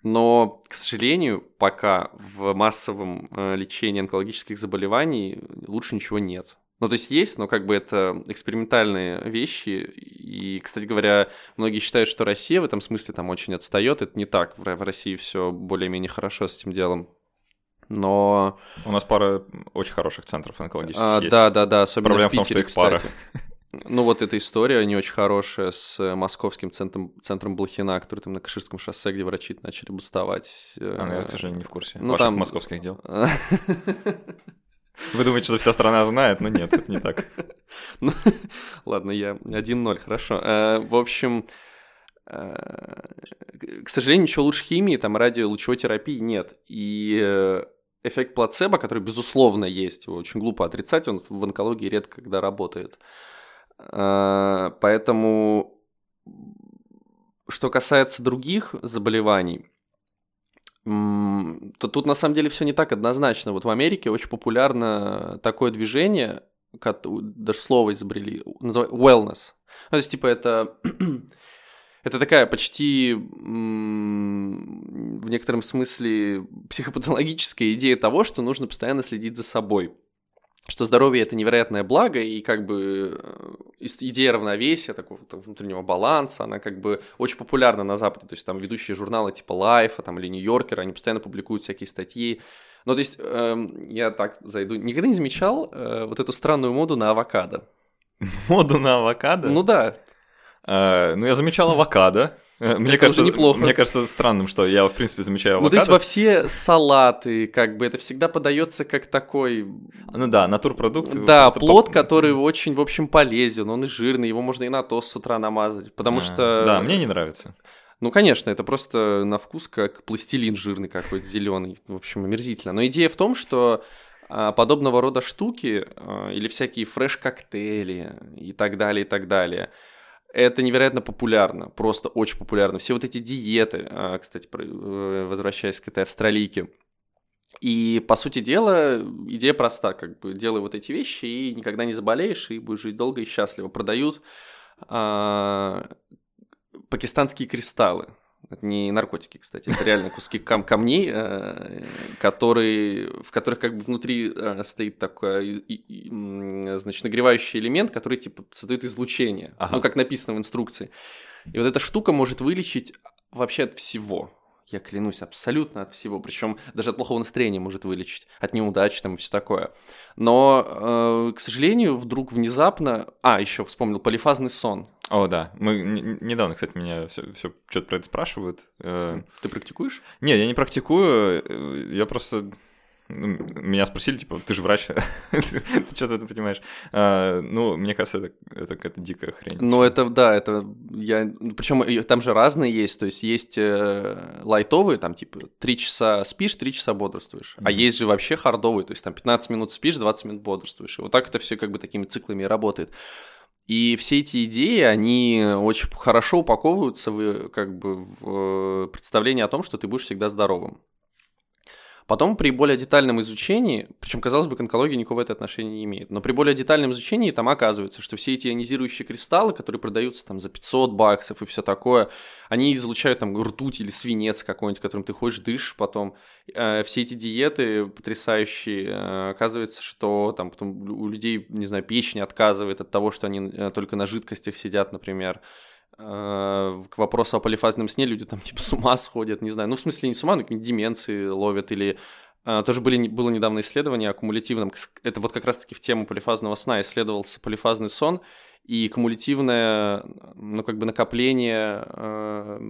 Но, к сожалению, пока в массовом э, лечении онкологических заболеваний лучше ничего нет. Ну, то есть есть, но как бы это экспериментальные вещи. И, кстати говоря, многие считают, что Россия в этом смысле там очень отстает. Это не так. В России все более-менее хорошо с этим делом. Но... У нас пара очень хороших центров онкологических а, есть. Да, да, да, особенно Проблема в Питере, в том, что их кстати. пара. Ну вот эта история не очень хорошая с московским центром, центром Блохина, который там на Каширском шоссе, где врачи начали бастовать. А, ну я, к сожалению, не в курсе. Ну, Ваших там... московских дел. Вы думаете, что вся страна знает, но нет, это не так. Ну, ладно, я 1-0, хорошо. Э, в общем, э, к сожалению, ничего лучше химии, там, радиолучевой терапии нет. И э, эффект плацебо, который, безусловно, есть, его очень глупо отрицать, он в онкологии редко когда работает. Поэтому, что касается других заболеваний, тут на самом деле все не так однозначно. Вот в Америке очень популярно такое движение, как даже слово изобрели, называют wellness. Ну, то есть, типа, это это такая почти в некотором смысле психопатологическая идея того, что нужно постоянно следить за собой. Что здоровье это невероятное благо, и как бы э, идея равновесия, такого внутреннего баланса, она как бы очень популярна на Западе. То есть там ведущие журналы типа Life там, или New Yorker, они постоянно публикуют всякие статьи. Ну, то есть э, я так зайду. Никогда не замечал э, вот эту странную моду на авокадо. Моду на авокадо? Ну да. Э, ну, я замечал авокадо. Э, мне это кажется, неплохо. Мне кажется странным, что я, в принципе, замечаю авокадо. Ну, то есть во все салаты, как бы, это всегда подается как такой... Ну да, натурпродукт. Да, плод, поп... который очень, в общем, полезен, он и жирный, его можно и на тост с утра намазать, потому а, что... Да, мне не нравится. Ну, конечно, это просто на вкус как пластилин жирный какой-то, зеленый, в общем, омерзительно. Но идея в том, что а, подобного рода штуки а, или всякие фреш-коктейли и так далее, и так далее – это невероятно популярно, просто очень популярно. Все вот эти диеты, а, кстати, э, возвращаясь к этой австралийке, и, по сути дела, идея проста, как бы делай вот эти вещи, и никогда не заболеешь, и будешь жить долго и счастливо. Продают а, пакистанские кристаллы. Это не наркотики, кстати, это реально куски кам камней, э, которые, в которых как бы внутри э, стоит такой, значит, нагревающий элемент, который типа создает излучение, ага. ну как написано в инструкции. И вот эта штука может вылечить вообще от всего. Я клянусь, абсолютно от всего. Причем даже от плохого настроения может вылечить, от неудач там и все такое. Но, э, к сожалению, вдруг внезапно... А, еще вспомнил, полифазный сон. О, да. Мы недавно, кстати, меня все, все что-то про это спрашивают. Э, Ты практикуешь? Не, я не практикую. Э, я просто меня спросили, типа, ты же врач, ты что-то это понимаешь. А, ну, мне кажется, это, это какая-то дикая хрень. Ну, это, да, это я... Причем там же разные есть, то есть есть э, лайтовые, там, типа, 3 часа спишь, 3 часа бодрствуешь, mm-hmm. а есть же вообще хардовые, то есть там 15 минут спишь, 20 минут бодрствуешь. И вот так это все как бы такими циклами работает. И все эти идеи, они очень хорошо упаковываются в, как бы, в представление о том, что ты будешь всегда здоровым. Потом при более детальном изучении, причем, казалось бы, к онкологии никакого это отношения не имеет, но при более детальном изучении там оказывается, что все эти ионизирующие кристаллы, которые продаются там за 500 баксов и все такое, они излучают там ртуть или свинец какой-нибудь, которым ты ходишь, дышишь потом. Э, все эти диеты потрясающие, э, оказывается, что там потом у людей, не знаю, печень отказывает от того, что они э, только на жидкостях сидят, например. Э, к вопросу о полифазном сне люди там типа с ума сходят, не знаю, ну в смысле не с ума, но какие-нибудь деменции ловят или э, тоже были, было недавно исследование о кумулятивном, это вот как раз-таки в тему полифазного сна исследовался полифазный сон и кумулятивное, ну как бы накопление э,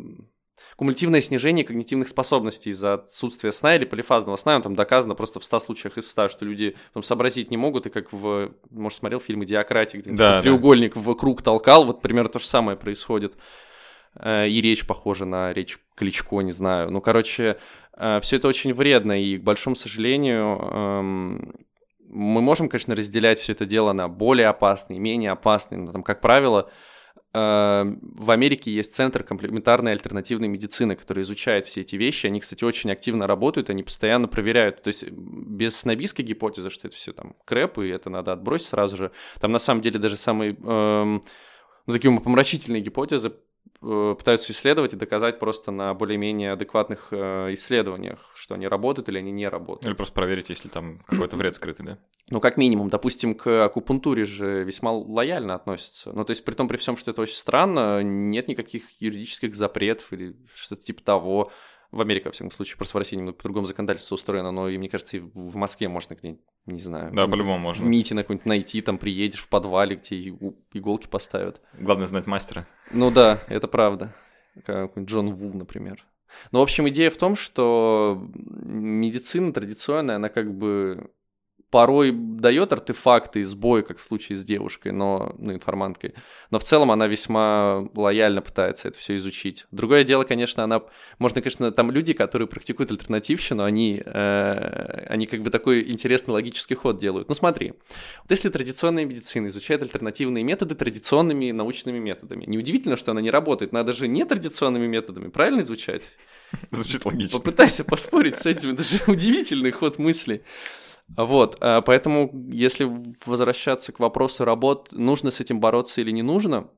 Кумулятивное снижение когнитивных способностей из-за отсутствия сна или полифазного сна, там доказано просто в 100 случаях из 100, что люди там сообразить не могут, и как в, может, смотрел фильм «Идиократия», где да, треугольник да. в круг толкал, вот примерно то же самое происходит. Э, и речь похожа на речь Кличко, не знаю. Ну, короче, э, все это очень вредно, и, к большому сожалению, эм, мы можем, конечно, разделять все это дело на более опасные, менее опасные, но там, как правило, в Америке есть центр комплементарной альтернативной медицины, который изучает все эти вещи. Они, кстати, очень активно работают, они постоянно проверяют. То есть без снобистской гипотезы, что это все там крэп, и это надо отбросить сразу же. Там на самом деле даже самые эм, ну, такие умопомрачительные гипотезы пытаются исследовать и доказать просто на более-менее адекватных э, исследованиях, что они работают или они не работают. Или просто проверить, если там какой-то вред скрытый, да? Ну, как минимум, допустим, к акупунктуре же весьма лояльно относятся. Ну, то есть, при том, при всем, что это очень странно, нет никаких юридических запретов или что-то типа того в Америке, во всяком случае, просто в России немного по-другому законодательство устроено, но, и, мне кажется, и в Москве можно где-нибудь, не знаю. Да, по-любому можно. В МИТе на какой-нибудь найти, там приедешь в подвале, где иголки поставят. Главное знать мастера. Ну да, это правда. Какой-нибудь Джон Ву, например. Ну, в общем, идея в том, что медицина традиционная, она как бы порой дает артефакты и сбой, как в случае с девушкой, но, ну, информанткой. Но в целом она весьма лояльно пытается это все изучить. Другое дело, конечно, она... Можно, конечно, там люди, которые практикуют альтернативщину, они, э, они как бы такой интересный логический ход делают. Ну смотри, вот если традиционная медицина изучает альтернативные методы традиционными научными методами, неудивительно, что она не работает. Надо же нетрадиционными методами правильно изучать? Звучит логично. Попытайся поспорить с этим, это же удивительный ход мысли. Вот, э, поэтому, если возвращаться к вопросу работ, нужно с этим бороться или не нужно,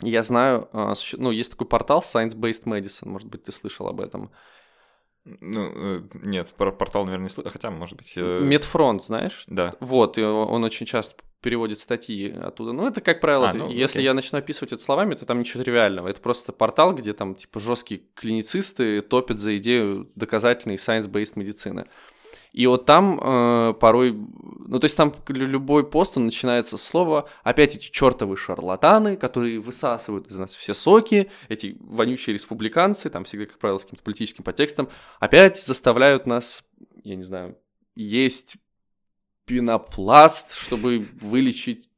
я знаю, э, ну, есть такой портал Science Based Medicine, может быть, ты слышал об этом. Ну, э, нет, про портал, наверное, не слышал, хотя, может быть... Медфронт, знаешь? Да. Вот, и он очень часто переводит статьи оттуда. Ну, это, как правило, а, ну, если окей. я начну описывать это словами, то там ничего тривиального. Это просто портал, где там, типа, жесткие клиницисты топят за идею доказательной science-based медицины. И вот там э, порой, ну то есть там любой пост, он начинается с слова, опять эти чертовы шарлатаны, которые высасывают из нас все соки, эти вонючие республиканцы, там всегда, как правило, с каким-то политическим подтекстом, опять заставляют нас, я не знаю, есть пенопласт, чтобы вылечить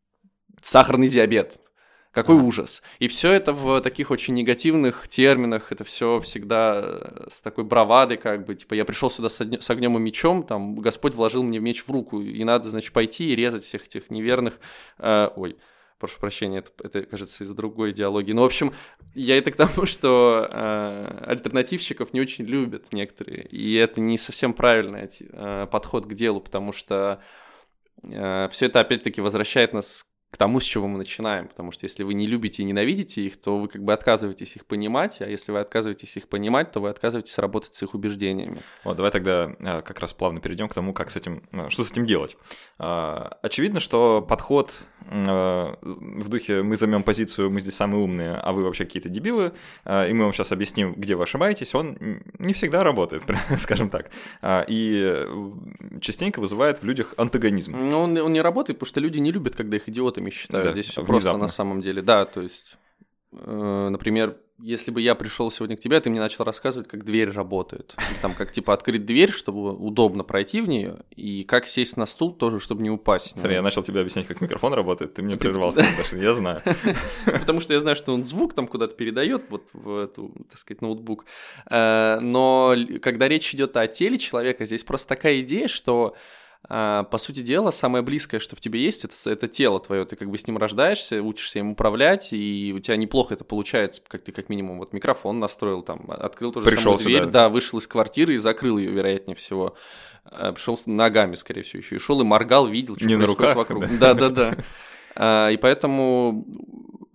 сахарный диабет. Какой ага. ужас. И все это в таких очень негативных терминах, это все всегда э, с такой бравадой, как бы, типа, я пришел сюда с, огнем и мечом, там, Господь вложил мне меч в руку, и надо, значит, пойти и резать всех этих неверных, э, ой, прошу прощения, это, это кажется из другой идеологии. Ну, в общем, я это к тому, что э, альтернативщиков не очень любят некоторые, и это не совсем правильный э, подход к делу, потому что э, все это опять-таки возвращает нас к тому, с чего мы начинаем. Потому что если вы не любите и ненавидите их, то вы как бы отказываетесь их понимать, а если вы отказываетесь их понимать, то вы отказываетесь работать с их убеждениями. Вот, давай тогда а, как раз плавно перейдем к тому, как с этим, а, что с этим делать. А, очевидно, что подход в духе «мы займем позицию, мы здесь самые умные, а вы вообще какие-то дебилы, и мы вам сейчас объясним, где вы ошибаетесь», он не всегда работает, скажем так. И частенько вызывает в людях антагонизм. Ну, он, он не работает, потому что люди не любят, когда их идиотами считают. Да, Здесь все просто на самом деле. Да, то есть, э, например, если бы я пришел сегодня к тебе, ты мне начал рассказывать, как дверь работает. Там, как типа открыть дверь, чтобы удобно пройти в нее, и как сесть на стул тоже, чтобы не упасть. Смотри, я начал тебе объяснять, как микрофон работает, ты мне прервался, что я знаю. Потому что я знаю, что он звук там куда-то передает, вот в эту, так сказать, ноутбук. Э, но когда речь идет о теле человека, здесь просто такая идея, что по сути дела, самое близкое, что в тебе есть, это, это тело твое. Ты как бы с ним рождаешься, учишься им управлять, и у тебя неплохо это получается, как ты как минимум вот микрофон настроил, там, открыл тоже Пришел самую дверь, да, вышел из квартиры и закрыл ее, вероятнее всего. А, Пришел ногами, скорее всего, еще и шел и моргал, видел, что Не происходит на руках, вокруг. Да, да, да. А, и поэтому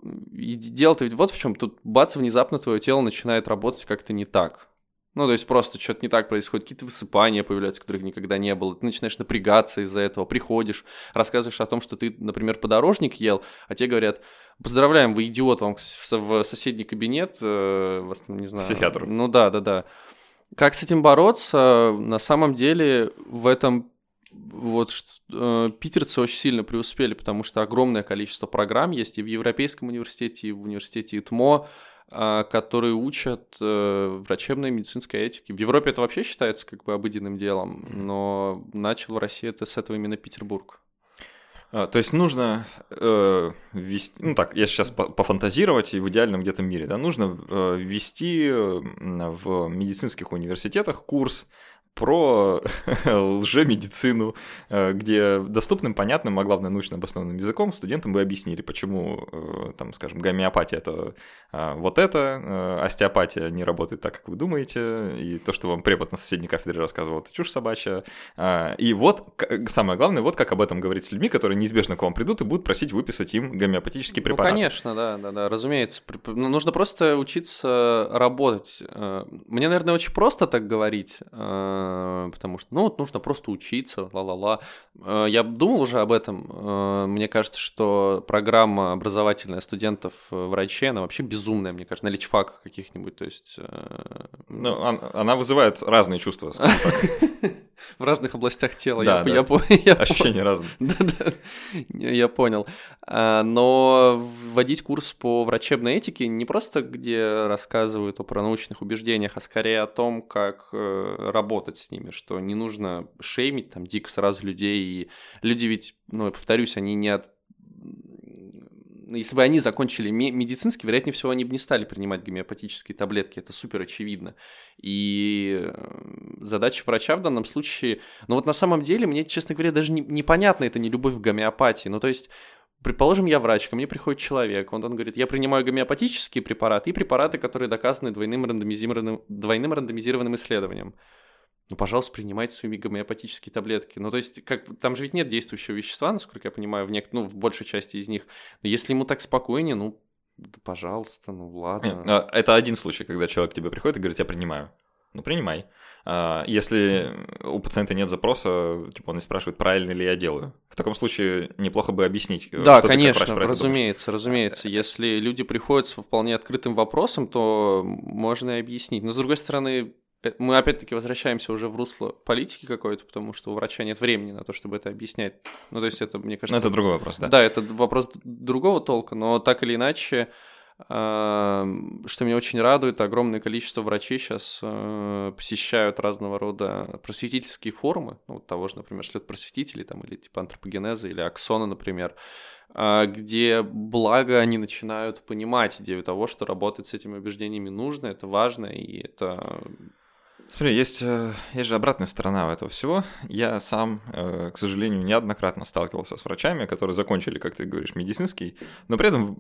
дело-то ведь вот в чем. Тут бац, внезапно твое тело начинает работать как-то не так. Ну, то есть просто что-то не так происходит, какие-то высыпания появляются, которых никогда не было. Ты начинаешь напрягаться из-за этого, приходишь, рассказываешь о том, что ты, например, подорожник ел, а те говорят, поздравляем, вы идиот, вам в соседний кабинет, э, вас там, не знаю... Психиатру. Ну да, да, да. Как с этим бороться? На самом деле в этом вот э, питерцы очень сильно преуспели, потому что огромное количество программ есть и в Европейском университете, и в университете ИТМО, которые учат э, врачебной медицинской этике. В Европе это вообще считается как бы обыденным делом, но начал в России это с этого именно Петербург. А, то есть нужно э, ввести, ну так, я сейчас по пофантазировать и в идеальном где-то мире, да, нужно э, ввести в медицинских университетах курс про лжемедицину, э, где доступным, понятным, а главное научно обоснованным языком студентам бы объяснили, почему, э, там, скажем, гомеопатия это э, вот это, остеопатия не работает так, как вы думаете, и то, что вам препод на соседней кафедре рассказывал, это чушь собачья. И вот, самое главное, вот как об этом говорить с людьми, которые неизбежно к вам придут и будут просить выписать им гомеопатический ну, препарат. Ну, конечно, да, да, да, разумеется. Ну, нужно просто учиться работать. Мне, наверное, очень просто так говорить, потому что, ну, вот нужно просто учиться, ла-ла-ла. Э, я думал уже об этом. Э, мне кажется, что программа образовательная студентов врачей, она вообще безумная, мне кажется, на личфаках каких-нибудь, то есть... Ну, она вызывает разные чувства, В разных областях тела. Да, я, да. Я, я, Ощущения разные. Да, да, я понял. Но вводить курс по врачебной этике не просто, где рассказывают о пронаучных убеждениях, а скорее о том, как работать с ними, что не нужно шеймить там дико сразу людей, и люди ведь, ну, я повторюсь, они не от если бы они закончили медицинский, вероятнее всего, они бы не стали принимать гомеопатические таблетки, это супер очевидно. И э, задача врача в данном случае, ну вот на самом деле, мне, честно говоря, даже не, непонятно это не любовь к гомеопатии. Ну то есть, предположим, я врач, ко мне приходит человек, он, он говорит, я принимаю гомеопатические препараты и препараты, которые доказаны двойным рандомизированным, двойным рандомизированным исследованием ну, пожалуйста, принимайте своими гомеопатические таблетки. Ну, то есть, как, там же ведь нет действующего вещества, насколько я понимаю, в, нек... ну, в большей части из них. Но если ему так спокойнее, ну, да, пожалуйста, ну ладно. А, это один случай, когда человек к тебе приходит и говорит, я принимаю. Ну принимай. А, если у пациента нет запроса, типа он не спрашивает, правильно ли я делаю. В таком случае неплохо бы объяснить. Э, да, конечно, разумеется, думаешь. разумеется. Если люди приходят с вполне открытым вопросом, то можно и объяснить. Но с другой стороны, э, мы опять-таки возвращаемся уже в русло политики какой-то, потому что у врача нет времени на то, чтобы это объяснять. Ну, то есть это, мне кажется... Ну, это другой вопрос, да. Да, это вопрос другого толка, но так или иначе что меня очень радует, огромное количество врачей сейчас э, посещают разного рода просветительские форумы, ну, вот того же, например, слет просветителей, там, или типа антропогенеза, или аксона, например, а, где благо они начинают понимать идею того, что работать с этими убеждениями нужно, это важно, и это Смотри, есть, э, есть же обратная сторона этого всего. Я сам, э, к сожалению, неоднократно сталкивался с врачами, которые закончили, как ты говоришь, медицинский, но при этом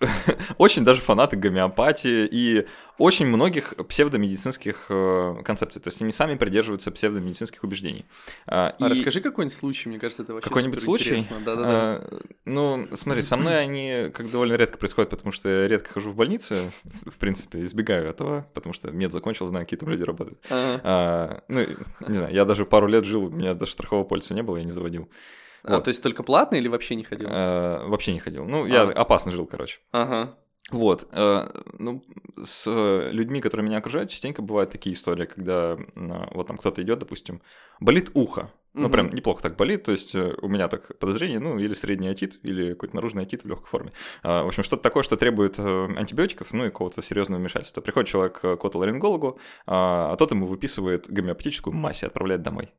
очень даже фанаты гомеопатии и очень многих псевдомедицинских э, концепций. То есть они сами придерживаются псевдомедицинских убеждений. А, а и... расскажи какой-нибудь случай, мне кажется, это вообще Какой-нибудь случай? Да-да-да. А, ну, смотри, со мной они как довольно редко происходят, потому что я редко хожу в больнице, в принципе, избегаю этого, потому что мед закончил, знаю, какие там люди работают. Ага. А, ну, не знаю, я даже пару лет жил, у меня даже страхового полиса не было, я не заводил. А, вот. то есть только платный или вообще не ходил? А, вообще не ходил. Ну, я а. опасно жил, короче. Ага. Вот, э, ну, с людьми, которые меня окружают, частенько бывают такие истории, когда э, вот там кто-то идет, допустим, болит ухо, ну, прям неплохо так болит, то есть э, у меня так подозрение, ну, или средний отит, или какой-то наружный отит в легкой форме. А, в общем, что-то такое, что требует антибиотиков, ну, и какого-то серьезного вмешательства. Приходит человек к отоларингологу, а тот ему выписывает гомеопатическую мазь и отправляет домой.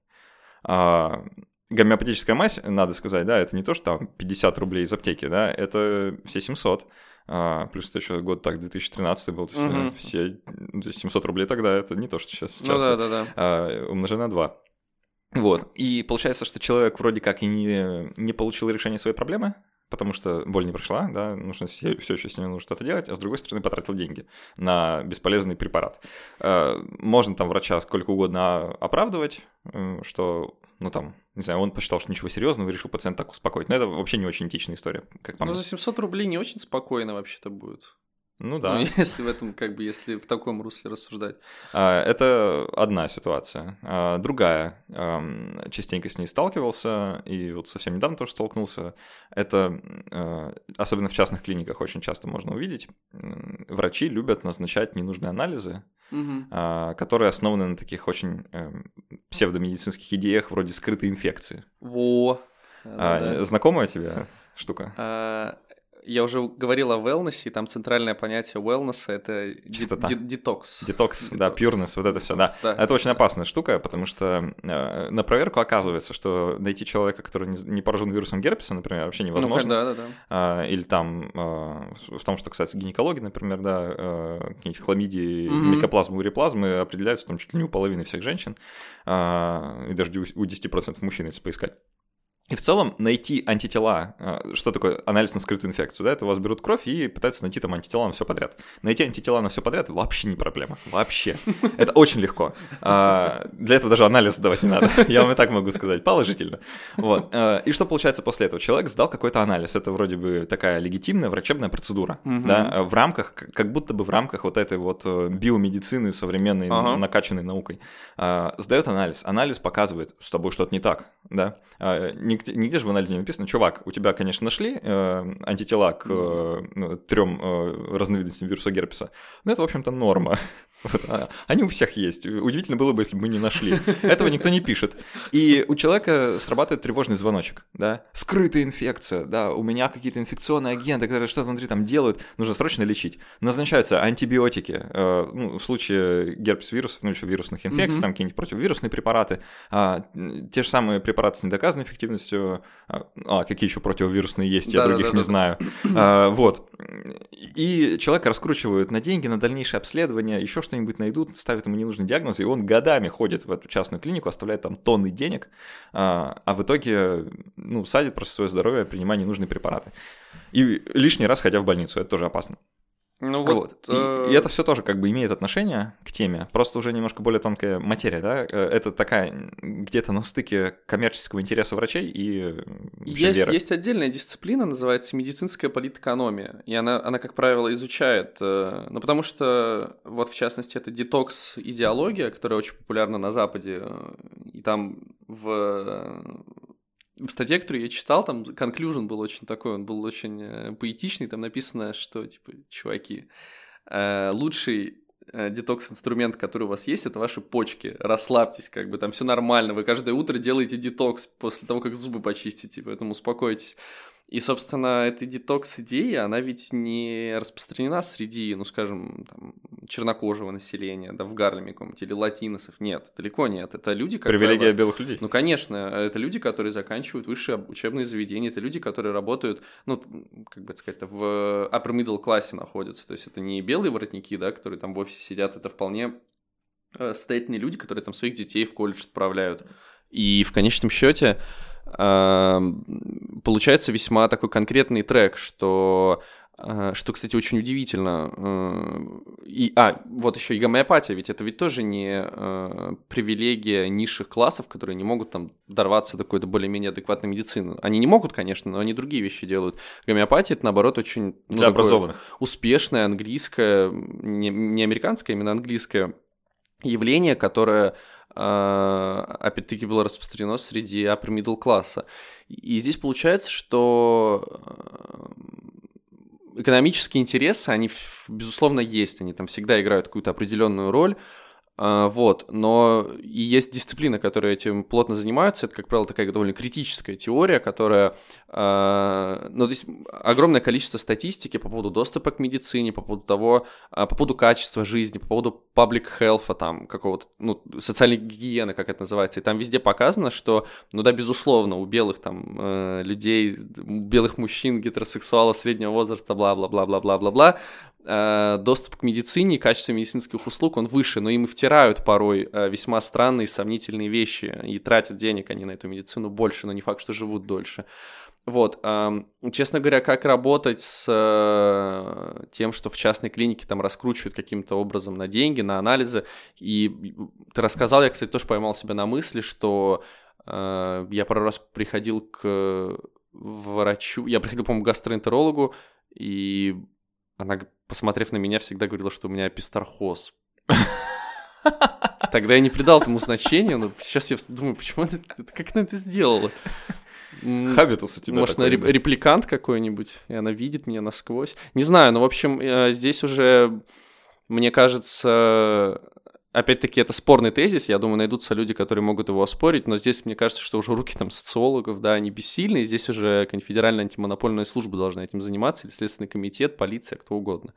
А, гомеопатическая мазь, надо сказать, да, это не то, что там 50 рублей из аптеки, да, это все 700. А, плюс это еще год так, 2013 был, то есть угу. все 700 рублей тогда, это не то, что сейчас. сейчас ну да, да, да. А, умножено на 2. Вот, и получается, что человек вроде как и не, не получил решение своей проблемы, потому что боль не прошла, да, нужно все, все еще с ними нужно что-то делать, а с другой стороны потратил деньги на бесполезный препарат. А, можно там врача сколько угодно оправдывать, э, что ну там, не знаю, он посчитал, что ничего серьезного и решил пациента так успокоить. Но это вообще не очень этичная история. Как по ну, за 700 рублей не очень спокойно вообще-то будет. Ну да. Ну, если в этом, как бы, если в таком русле рассуждать. А, это одна ситуация. А, другая, частенько с ней сталкивался, и вот совсем недавно тоже столкнулся. Это, а, особенно в частных клиниках, очень часто можно увидеть. Врачи любят назначать ненужные анализы, угу. которые основаны на таких очень эм, псевдомедицинских идеях вроде скрытой инфекции. Во! А, да. Знакомая тебе штука? А, я уже говорил о wellness, и там центральное понятие wellness — это Чистота. детокс. Детокс, да, pureness, вот это все, да. да. Это очень опасная штука, потому что э, на проверку оказывается, что найти человека, который не, не поражен вирусом герпеса, например, вообще ну, невозможно. Ну, да, да, да. Э, или там э, в том, что касается гинекологии, например, да, э, какие-нибудь хламидии, mm-hmm. микоплазмы, уреплазмы определяются там чуть ли не у половины всех женщин, э, и даже у 10% мужчин, если поискать. И в целом найти антитела, э, что такое анализ на скрытую инфекцию, да, это у вас берут кровь и пытаются найти там антитела на все подряд. Найти антитела на все подряд вообще не проблема, вообще. Это очень легко. А, для этого даже анализ сдавать не надо, я вам и так могу сказать, положительно. Вот. Э, и что получается после этого? Человек сдал какой-то анализ, это вроде бы такая легитимная врачебная процедура, да, в рамках, как будто бы в рамках вот этой вот э, биомедицины современной, ага. накачанной наукой. А, сдает анализ, анализ показывает, с тобой что-то не так, да, а, нигде, нигде же в анализе не написано, чувак, у тебя, конечно, нашли э, антитела к э, ну, трем э, разновидностям вируса герпеса, но это, в общем-то, норма. Они у всех есть. Удивительно было бы, если бы мы не нашли. Этого никто не пишет. И у человека срабатывает тревожный звоночек, да. Скрытая инфекция, да, у меня какие-то инфекционные агенты, которые что-то внутри там делают, нужно срочно лечить. Назначаются антибиотики, э, ну, в случае герпес-вирусов, ну, еще вирусных инфекций, mm-hmm. там какие-нибудь противовирусные препараты, а, те же самые препараты с недоказанной эффективностью, а, а какие еще противовирусные есть, я да, других да, да, не знаю. А, вот. И человека раскручивают на деньги, на дальнейшее обследование, еще что-нибудь найдут, ставят ему ненужный диагноз, и он годами ходит в эту частную клинику, оставляет там тонны денег, а, а в итоге ну, садит просто свое здоровье, принимая ненужные препараты. И лишний раз ходя в больницу, это тоже опасно. Ну вот. вот. И, э... и это все тоже как бы имеет отношение к теме, просто уже немножко более тонкая материя, да? Э, это такая где-то на стыке коммерческого интереса врачей и есть, веры. есть отдельная дисциплина, называется медицинская политэкономия, и она, она как правило, изучает, э, ну потому что вот в частности это детокс-идеология, которая очень популярна на Западе, э, и там в в статье, которую я читал, там conclusion был очень такой, он был очень э, поэтичный, там написано, что, типа, чуваки, э, лучший э, детокс-инструмент, который у вас есть, это ваши почки. Расслабьтесь, как бы там все нормально. Вы каждое утро делаете детокс после того, как зубы почистите, поэтому успокойтесь. И, собственно, эта детокс-идея, она ведь не распространена среди, ну, скажем, там, чернокожего населения, да, в Гарлеме каком-нибудь, или латиносов. Нет, далеко нет. Это люди, которые... Привилегия белых людей. Ну, конечно. Это люди, которые заканчивают высшие учебные заведения. Это люди, которые работают, ну, как бы сказать, в upper middle классе находятся. То есть это не белые воротники, да, которые там в офисе сидят. Это вполне э, состоятельные люди, которые там своих детей в колледж отправляют. И в конечном счете получается весьма такой конкретный трек, что а, что, кстати, очень удивительно. Э, и, а, вот еще и гомеопатия, ведь это ведь тоже не э, привилегия низших классов, которые не могут там дорваться до какой-то более-менее адекватной медицины. Они не могут, конечно, но они другие вещи делают. Гомеопатия это, наоборот, очень... Ну, Для образованных. Успешное английское, не, не американское, а именно английское явление, которое опять-таки было распространено среди upper middle класса. И здесь получается, что э, экономические интересы, они, безусловно, есть, они там всегда играют какую-то определенную роль, а, вот, но есть дисциплины, которые этим плотно занимаются. Это, как правило, такая довольно критическая теория, которая... А, ну, то есть огромное количество статистики по поводу доступа к медицине, по поводу того, а, по поводу качества жизни, по поводу public health, там, какого-то, ну, социальной гигиены, как это называется. И там везде показано, что, ну да, безусловно, у белых там э, людей, у белых мужчин, гетеросексуалов среднего возраста, бла-бла-бла-бла-бла-бла-бла, доступ к медицине, качество медицинских услуг, он выше, но им и втирают порой э, весьма странные, сомнительные вещи, и тратят денег они на эту медицину больше, но не факт, что живут дольше. Вот, честно говоря, как работать с э, тем, что в частной клинике там раскручивают каким-то образом на деньги, на анализы, и ты рассказал, я, кстати, тоже поймал себя на мысли, что я пару раз приходил к врачу, я приходил, по-моему, к гастроэнтерологу, и она, посмотрев на меня, всегда говорила, что у меня пистархоз. Тогда я не придал этому значения, но сейчас я думаю, почему она, как она это сделала? Хабитус у тебя Может, такой, она да? репликант какой-нибудь, и она видит меня насквозь. Не знаю, но, в общем, э, здесь уже, мне кажется, Опять-таки, это спорный тезис, я думаю, найдутся люди, которые могут его оспорить, но здесь, мне кажется, что уже руки там социологов, да, они бессильны, здесь уже конфедеральная антимонопольная служба должна этим заниматься, или Следственный комитет, полиция, кто угодно.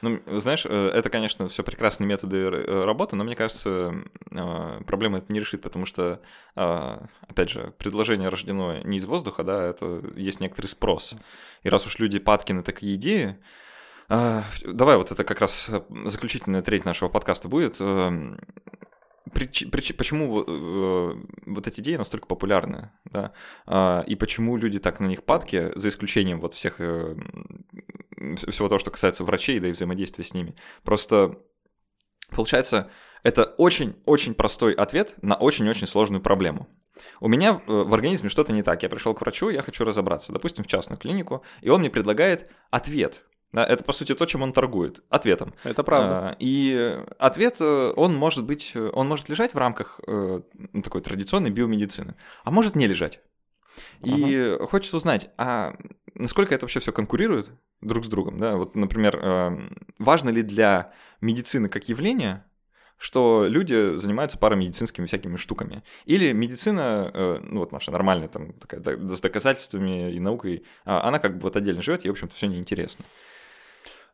Ну, знаешь, э, это, конечно, все прекрасные методы э, работы, но мне кажется, э, проблема это не решит, потому что, опять же, предложение рождено не из воздуха, да, это есть некоторый спрос. И раз уж люди падки на такие идеи, а, давай, вот это как раз э, заключительная треть нашего подкаста будет. Эм, прич, прич, почему э, вот эти идеи настолько популярны, да, а, и почему люди так на них падки, за исключением вот всех, э, всего того, что касается врачей, да и взаимодействия с ними. Просто, получается, это очень-очень простой ответ на очень-очень сложную проблему. У меня в организме что-то не так. Я пришел к врачу, я хочу разобраться, допустим, в частную клинику, и он мне предлагает ответ это, по сути, то, чем он торгует, ответом. Это правда. А, и ответ, э, он может быть, э, он может лежать в рамках э, ну, такой традиционной биомедицины, а может не лежать. И ага. хочется узнать, а насколько это вообще все конкурирует друг с другом, да? Вот, например, важно ли для медицины как явления, что люди занимаются парамедицинскими всякими штуками. Или медицина, ну вот наша нормальная, там, такая, с доказательствами и наукой, а, она как бы вот отдельно живет, и, в общем-то, все неинтересно.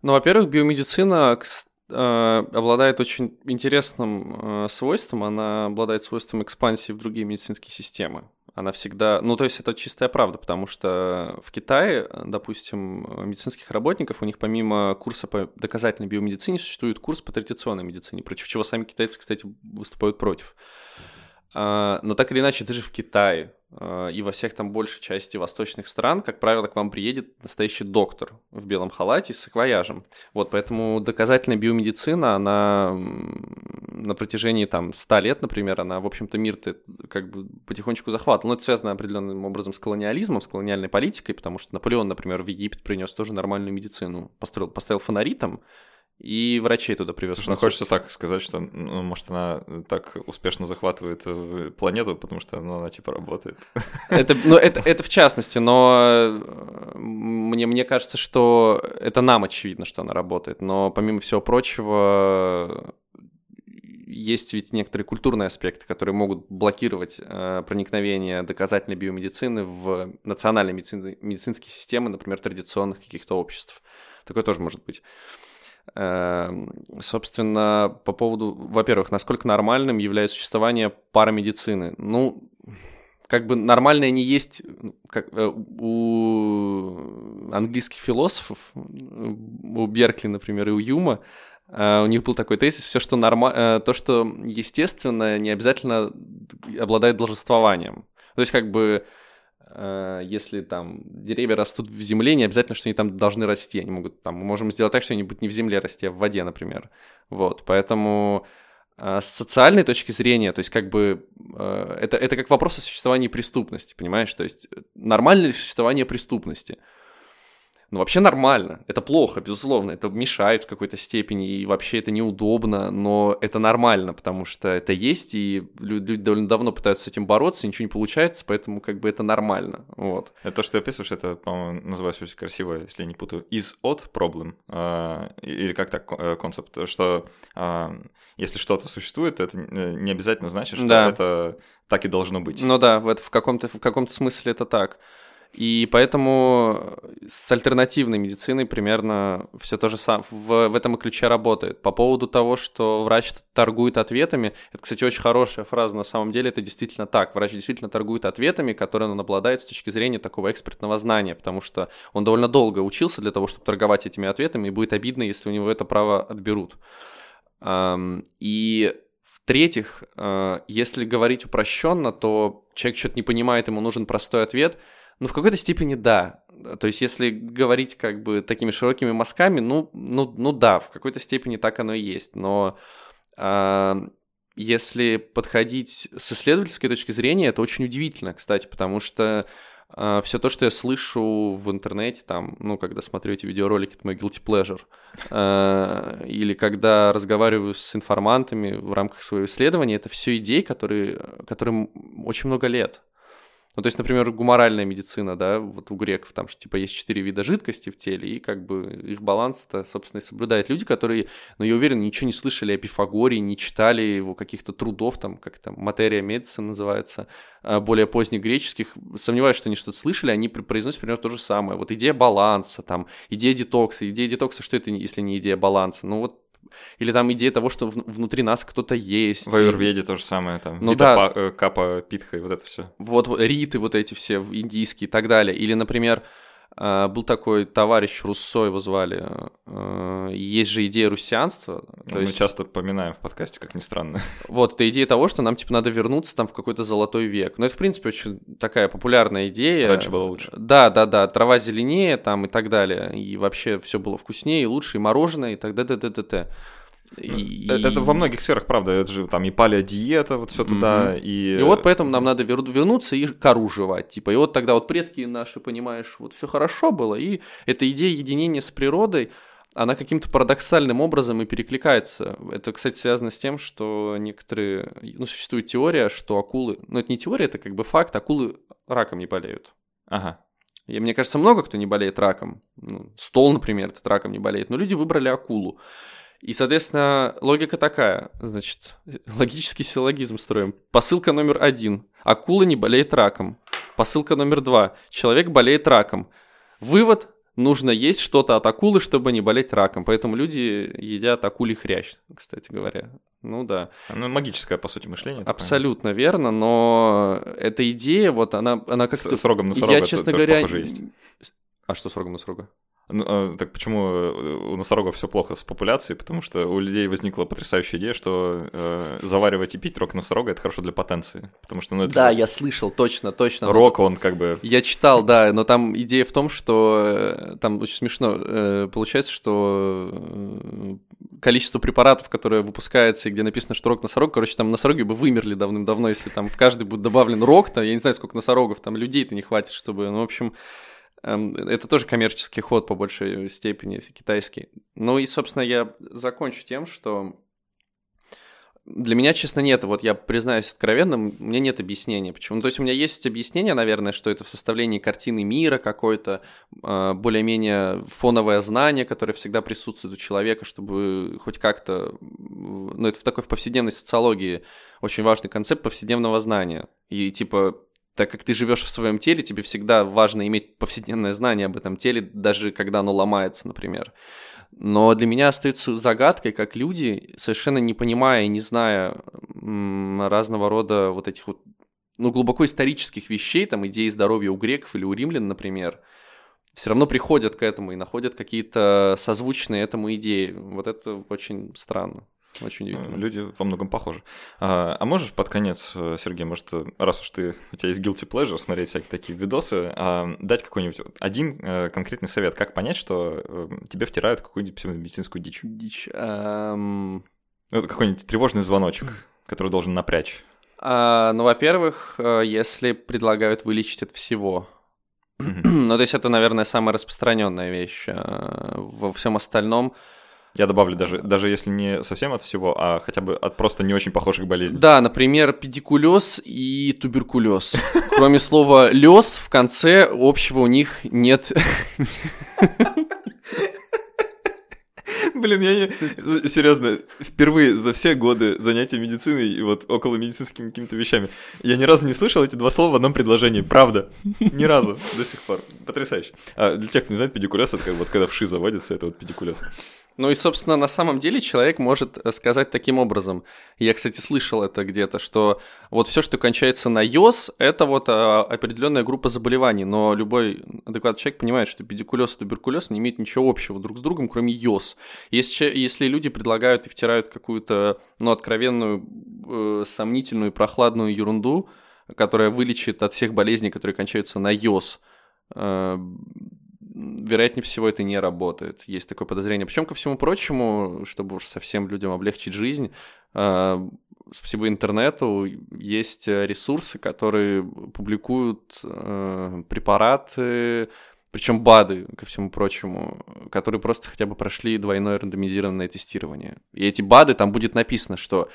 Ну, во-первых, биомедицина э, обладает очень интересным э, свойством. Она обладает свойством экспансии в другие медицинские системы. Она всегда... Ну, то есть это чистая правда, потому что в Китае, допустим, медицинских работников, у них помимо курса по доказательной биомедицине существует курс по традиционной медицине, против чего сами китайцы, кстати, выступают против. А, но так или иначе, даже в Китае и во всех там большей части восточных стран, как правило, к вам приедет настоящий доктор в белом халате с саквояжем. Вот, поэтому доказательная биомедицина, она на протяжении там 100 лет, например, она, в общем-то, мир-то как бы потихонечку захватывала. Но это связано определенным образом с колониализмом, с колониальной политикой, потому что Наполеон, например, в Египет принес тоже нормальную медицину. Построил, поставил фонари там, и врачей туда привез. Слушай, ну хочется так сказать, что, ну, может, она так успешно захватывает э, планету, потому что ну, она типа работает. Это, ну, это, это в частности, но мне, мне кажется, что это нам очевидно, что она работает. Но помимо всего прочего, есть ведь некоторые культурные аспекты, которые могут блокировать э, проникновение доказательной биомедицины в национальные медицин, медицинские системы, например, традиционных каких-то обществ. Такое тоже может быть. Эм, собственно, по поводу, во-первых, насколько нормальным является существование парамедицины. Ну, как бы нормальное не есть как, э, у английских философов, у Беркли, например, и у Юма, э, у них был такой тезис, все, что норма... Э, то, что естественно, не обязательно обладает должествованием. То есть, как бы, если там деревья растут в земле, не обязательно, что они там должны расти. Они могут там, мы можем сделать так, что они будут не в земле расти, а в воде, например. Вот, поэтому э, с социальной точки зрения, то есть как бы э, это, это как вопрос о существовании преступности, понимаешь? То есть нормальное ли существование преступности? Ну, вообще нормально. Это плохо, безусловно. Это мешает в какой-то степени, и вообще это неудобно, но это нормально, потому что это есть, и люди довольно давно пытаются с этим бороться, и ничего не получается, поэтому как бы это нормально. Вот. Это то, что ты описываешь, это, по-моему, называется очень красиво, если я не путаю, is от problem, э, или как так э, концепт, что э, если что-то существует, это не обязательно значит, что да. это так и должно быть. Ну да, в, это, в каком-то в каком-то смысле это так. И поэтому с альтернативной медициной примерно все то же самое в, в этом и ключе работает. По поводу того, что врач торгует ответами, это, кстати, очень хорошая фраза, на самом деле это действительно так. Врач действительно торгует ответами, которые он обладает с точки зрения такого экспертного знания, потому что он довольно долго учился для того, чтобы торговать этими ответами, и будет обидно, если у него это право отберут. И в-третьих, э, если говорить упрощенно, то человек что-то не понимает, ему нужен простой ответ – ну, в какой-то степени да. То есть, если говорить как бы такими широкими мазками, ну, ну, ну да, в какой-то степени так оно и есть. Но э, если подходить с исследовательской точки зрения, это очень удивительно, кстати, потому что э, а, все то, что я слышу в интернете, там, ну, когда смотрю эти видеоролики, это мой guilty pleasure, э, или когда разговариваю с информантами в рамках своего исследования, это все идеи, которые, которым очень много лет. Ну, то есть, например, гуморальная медицина, да, вот у греков там, что, типа, есть четыре вида жидкости в теле, и как бы их баланс-то, собственно, и соблюдают люди, которые, ну, я уверен, ничего не слышали о Пифагоре, не читали его каких-то трудов, там, как там, материя медицина называется, а, более поздних греческих. Сомневаюсь, что они что-то слышали, они произносят примерно то же самое. Вот идея баланса, там, идея детокса. Идея детокса, что это, если не идея баланса? Ну, вот или там идея того, что внутри нас кто-то есть. В Аюрведе и... то же самое, там, ну, да. Э, капа, питха и вот это все. Вот, риты вот эти все, индийские и так далее. Или, например, был такой товарищ Руссо, его звали. А, есть же идея русианства. То Мы есть... часто поминаем в подкасте, как ни странно. Вот, это идея того, что нам, типа, надо вернуться там в какой-то золотой век. Но это, в принципе, очень такая популярная идея. Раньше было лучше. Да, да, да, трава зеленее там и так далее. И вообще все было вкуснее и лучше, и мороженое, и так далее, т, т, т, и... Это во многих сферах, правда, это же там и палеодиета, вот все туда, mm-hmm. и... И вот поэтому нам надо вернуться и кору жевать, типа, и вот тогда вот предки наши, понимаешь, вот все хорошо было, и эта идея единения с природой, она каким-то парадоксальным образом и перекликается. Это, кстати, связано с тем, что некоторые... Ну, существует теория, что акулы... Ну, это не теория, это как бы факт, акулы раком не болеют. Ага. И мне кажется, много кто не болеет раком. Ну, стол, например, этот раком не болеет. Но люди выбрали акулу. И, соответственно, логика такая. Значит, логический силлогизм строим. Посылка номер один. Акула не болеет раком. Посылка номер два. Человек болеет раком. Вывод. Нужно есть что-то от акулы, чтобы не болеть раком. Поэтому люди едят акулий хрящ, кстати говоря. Ну да. Ну, магическое, по сути, мышление. Абсолютно такое. верно, но эта идея, вот она, она как-то... С, рогом носорога Я, честно говоря... А что с рогом носорога? Ну, а, так почему э, у носорогов все плохо с популяцией? Потому что у людей возникла потрясающая идея, что э, заваривать и пить рог носорога это хорошо для потенции. Потому что, ну, это да, я слышал, точно, точно. Рок, он как бы. Я читал, да, но там идея в том, что э, там очень смешно э, получается, что количество препаратов, которые выпускается, и где написано, что рог носорог, короче, там носороги бы вымерли давным-давно, если там в каждый будет добавлен рог, там, я не знаю, сколько носорогов, там людей-то не хватит, чтобы, ну, в общем, это тоже коммерческий ход по большей степени, китайский. Ну и, собственно, я закончу тем, что для меня, честно, нет. Вот я признаюсь откровенно, у меня нет объяснения. Почему? Ну, то есть у меня есть объяснение, наверное, что это в составлении картины мира какой-то, э, более-менее фоновое знание, которое всегда присутствует у человека, чтобы хоть как-то... Ну, это в такой в повседневной социологии очень важный концепт повседневного знания. И типа так как ты живешь в своем теле, тебе всегда важно иметь повседневное знание об этом теле, даже когда оно ломается, например. Но для меня остается загадкой, как люди, совершенно не понимая и не зная разного рода вот этих вот, ну, глубоко исторических вещей, там, идеи здоровья у греков или у римлян, например, все равно приходят к этому и находят какие-то созвучные этому идеи. Вот это очень странно. Очень удивительно. Люди во многом похожи. А, а можешь под конец, э, Сергей, может, э, раз уж ты, у тебя есть guilty pleasure, смотреть всякие такие видосы, а, дать какой-нибудь один э, конкретный совет, как понять, что тебе втирают какую-нибудь медицинскую дичь? Дичь. Um... Ну, какой-нибудь тревожный звоночек, который должен напрячь. Uh, ну, во-первых, если предлагают вылечить от всего. ну, то есть это, наверное, самая распространенная вещь. Во всем остальном я добавлю даже, даже если не совсем от всего, а хотя бы от просто не очень похожих болезней. Да, например, педикулез и туберкулез. Кроме слова лес в конце общего у них нет. Блин, я не... Серьезно, впервые за все годы занятия медициной и вот около медицинскими какими-то вещами я ни разу не слышал эти два слова в одном предложении. Правда. Ни разу до сих пор. Потрясающе. А для тех, кто не знает, педикулез, это как вот когда вши заводится, это вот педикулез. Ну и, собственно, на самом деле человек может э, сказать таким образом. Я, кстати, слышал это где-то, что вот все, что кончается на йоз, это вот а, определенная группа заболеваний, но любой адекватный человек понимает, что педикулез и туберкулез не имеют ничего общего друг с другом, кроме йоз. Если, если люди предлагают и втирают какую-то, ну, откровенную, э, сомнительную, прохладную ерунду, которая вылечит от всех болезней, которые кончаются на йоз, э, вероятнее всего, это не работает. Есть такое подозрение. Причем, ко всему прочему, чтобы уж совсем людям облегчить жизнь, э, спасибо интернету, есть ресурсы, которые публикуют э, препараты, причем БАДы, ко всему прочему, которые просто хотя бы прошли двойное рандомизированное тестирование. И эти БАДы, там будет написано, что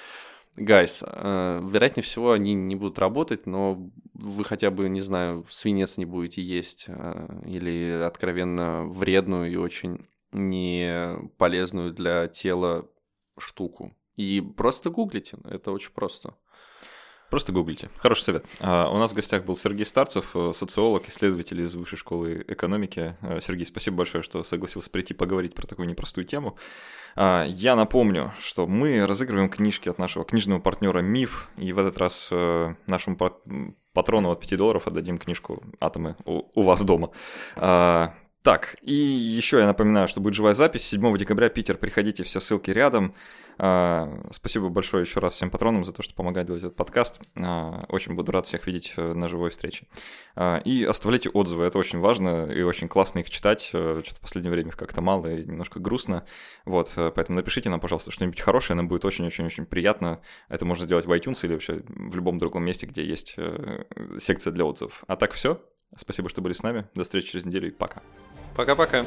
Гайс, э, вероятнее всего, они не будут работать, но вы хотя бы, не знаю, свинец не будете есть э, или откровенно вредную и очень не полезную для тела штуку. И просто гуглите, это очень просто. Просто гуглите. Хороший совет. А, у нас в гостях был Сергей Старцев, э, социолог, исследователь из Высшей школы экономики. Сергей, спасибо большое, что согласился прийти поговорить про такую непростую тему. А, я напомню, что мы разыгрываем книжки от нашего книжного партнера МИФ, и в этот раз э, нашему патрону от 5 долларов отдадим книжку «Атомы» у вас дома. Так, и еще я напоминаю, что будет живая запись. 7 декабря Питер, приходите, все ссылки рядом. А, спасибо большое еще раз всем патронам за то, что помогают делать этот подкаст. А, очень буду рад всех видеть э, на живой встрече. А, и оставляйте отзывы, это очень важно и очень классно их читать. Э, что-то в последнее время их как-то мало и немножко грустно. Вот, э, поэтому напишите нам, пожалуйста, что-нибудь хорошее, нам будет очень-очень-очень приятно. Это можно сделать в iTunes или вообще в любом другом месте, где есть секция для отзывов. А так все. Спасибо, что были с нами. До встречи через неделю и пока. Пока-пока.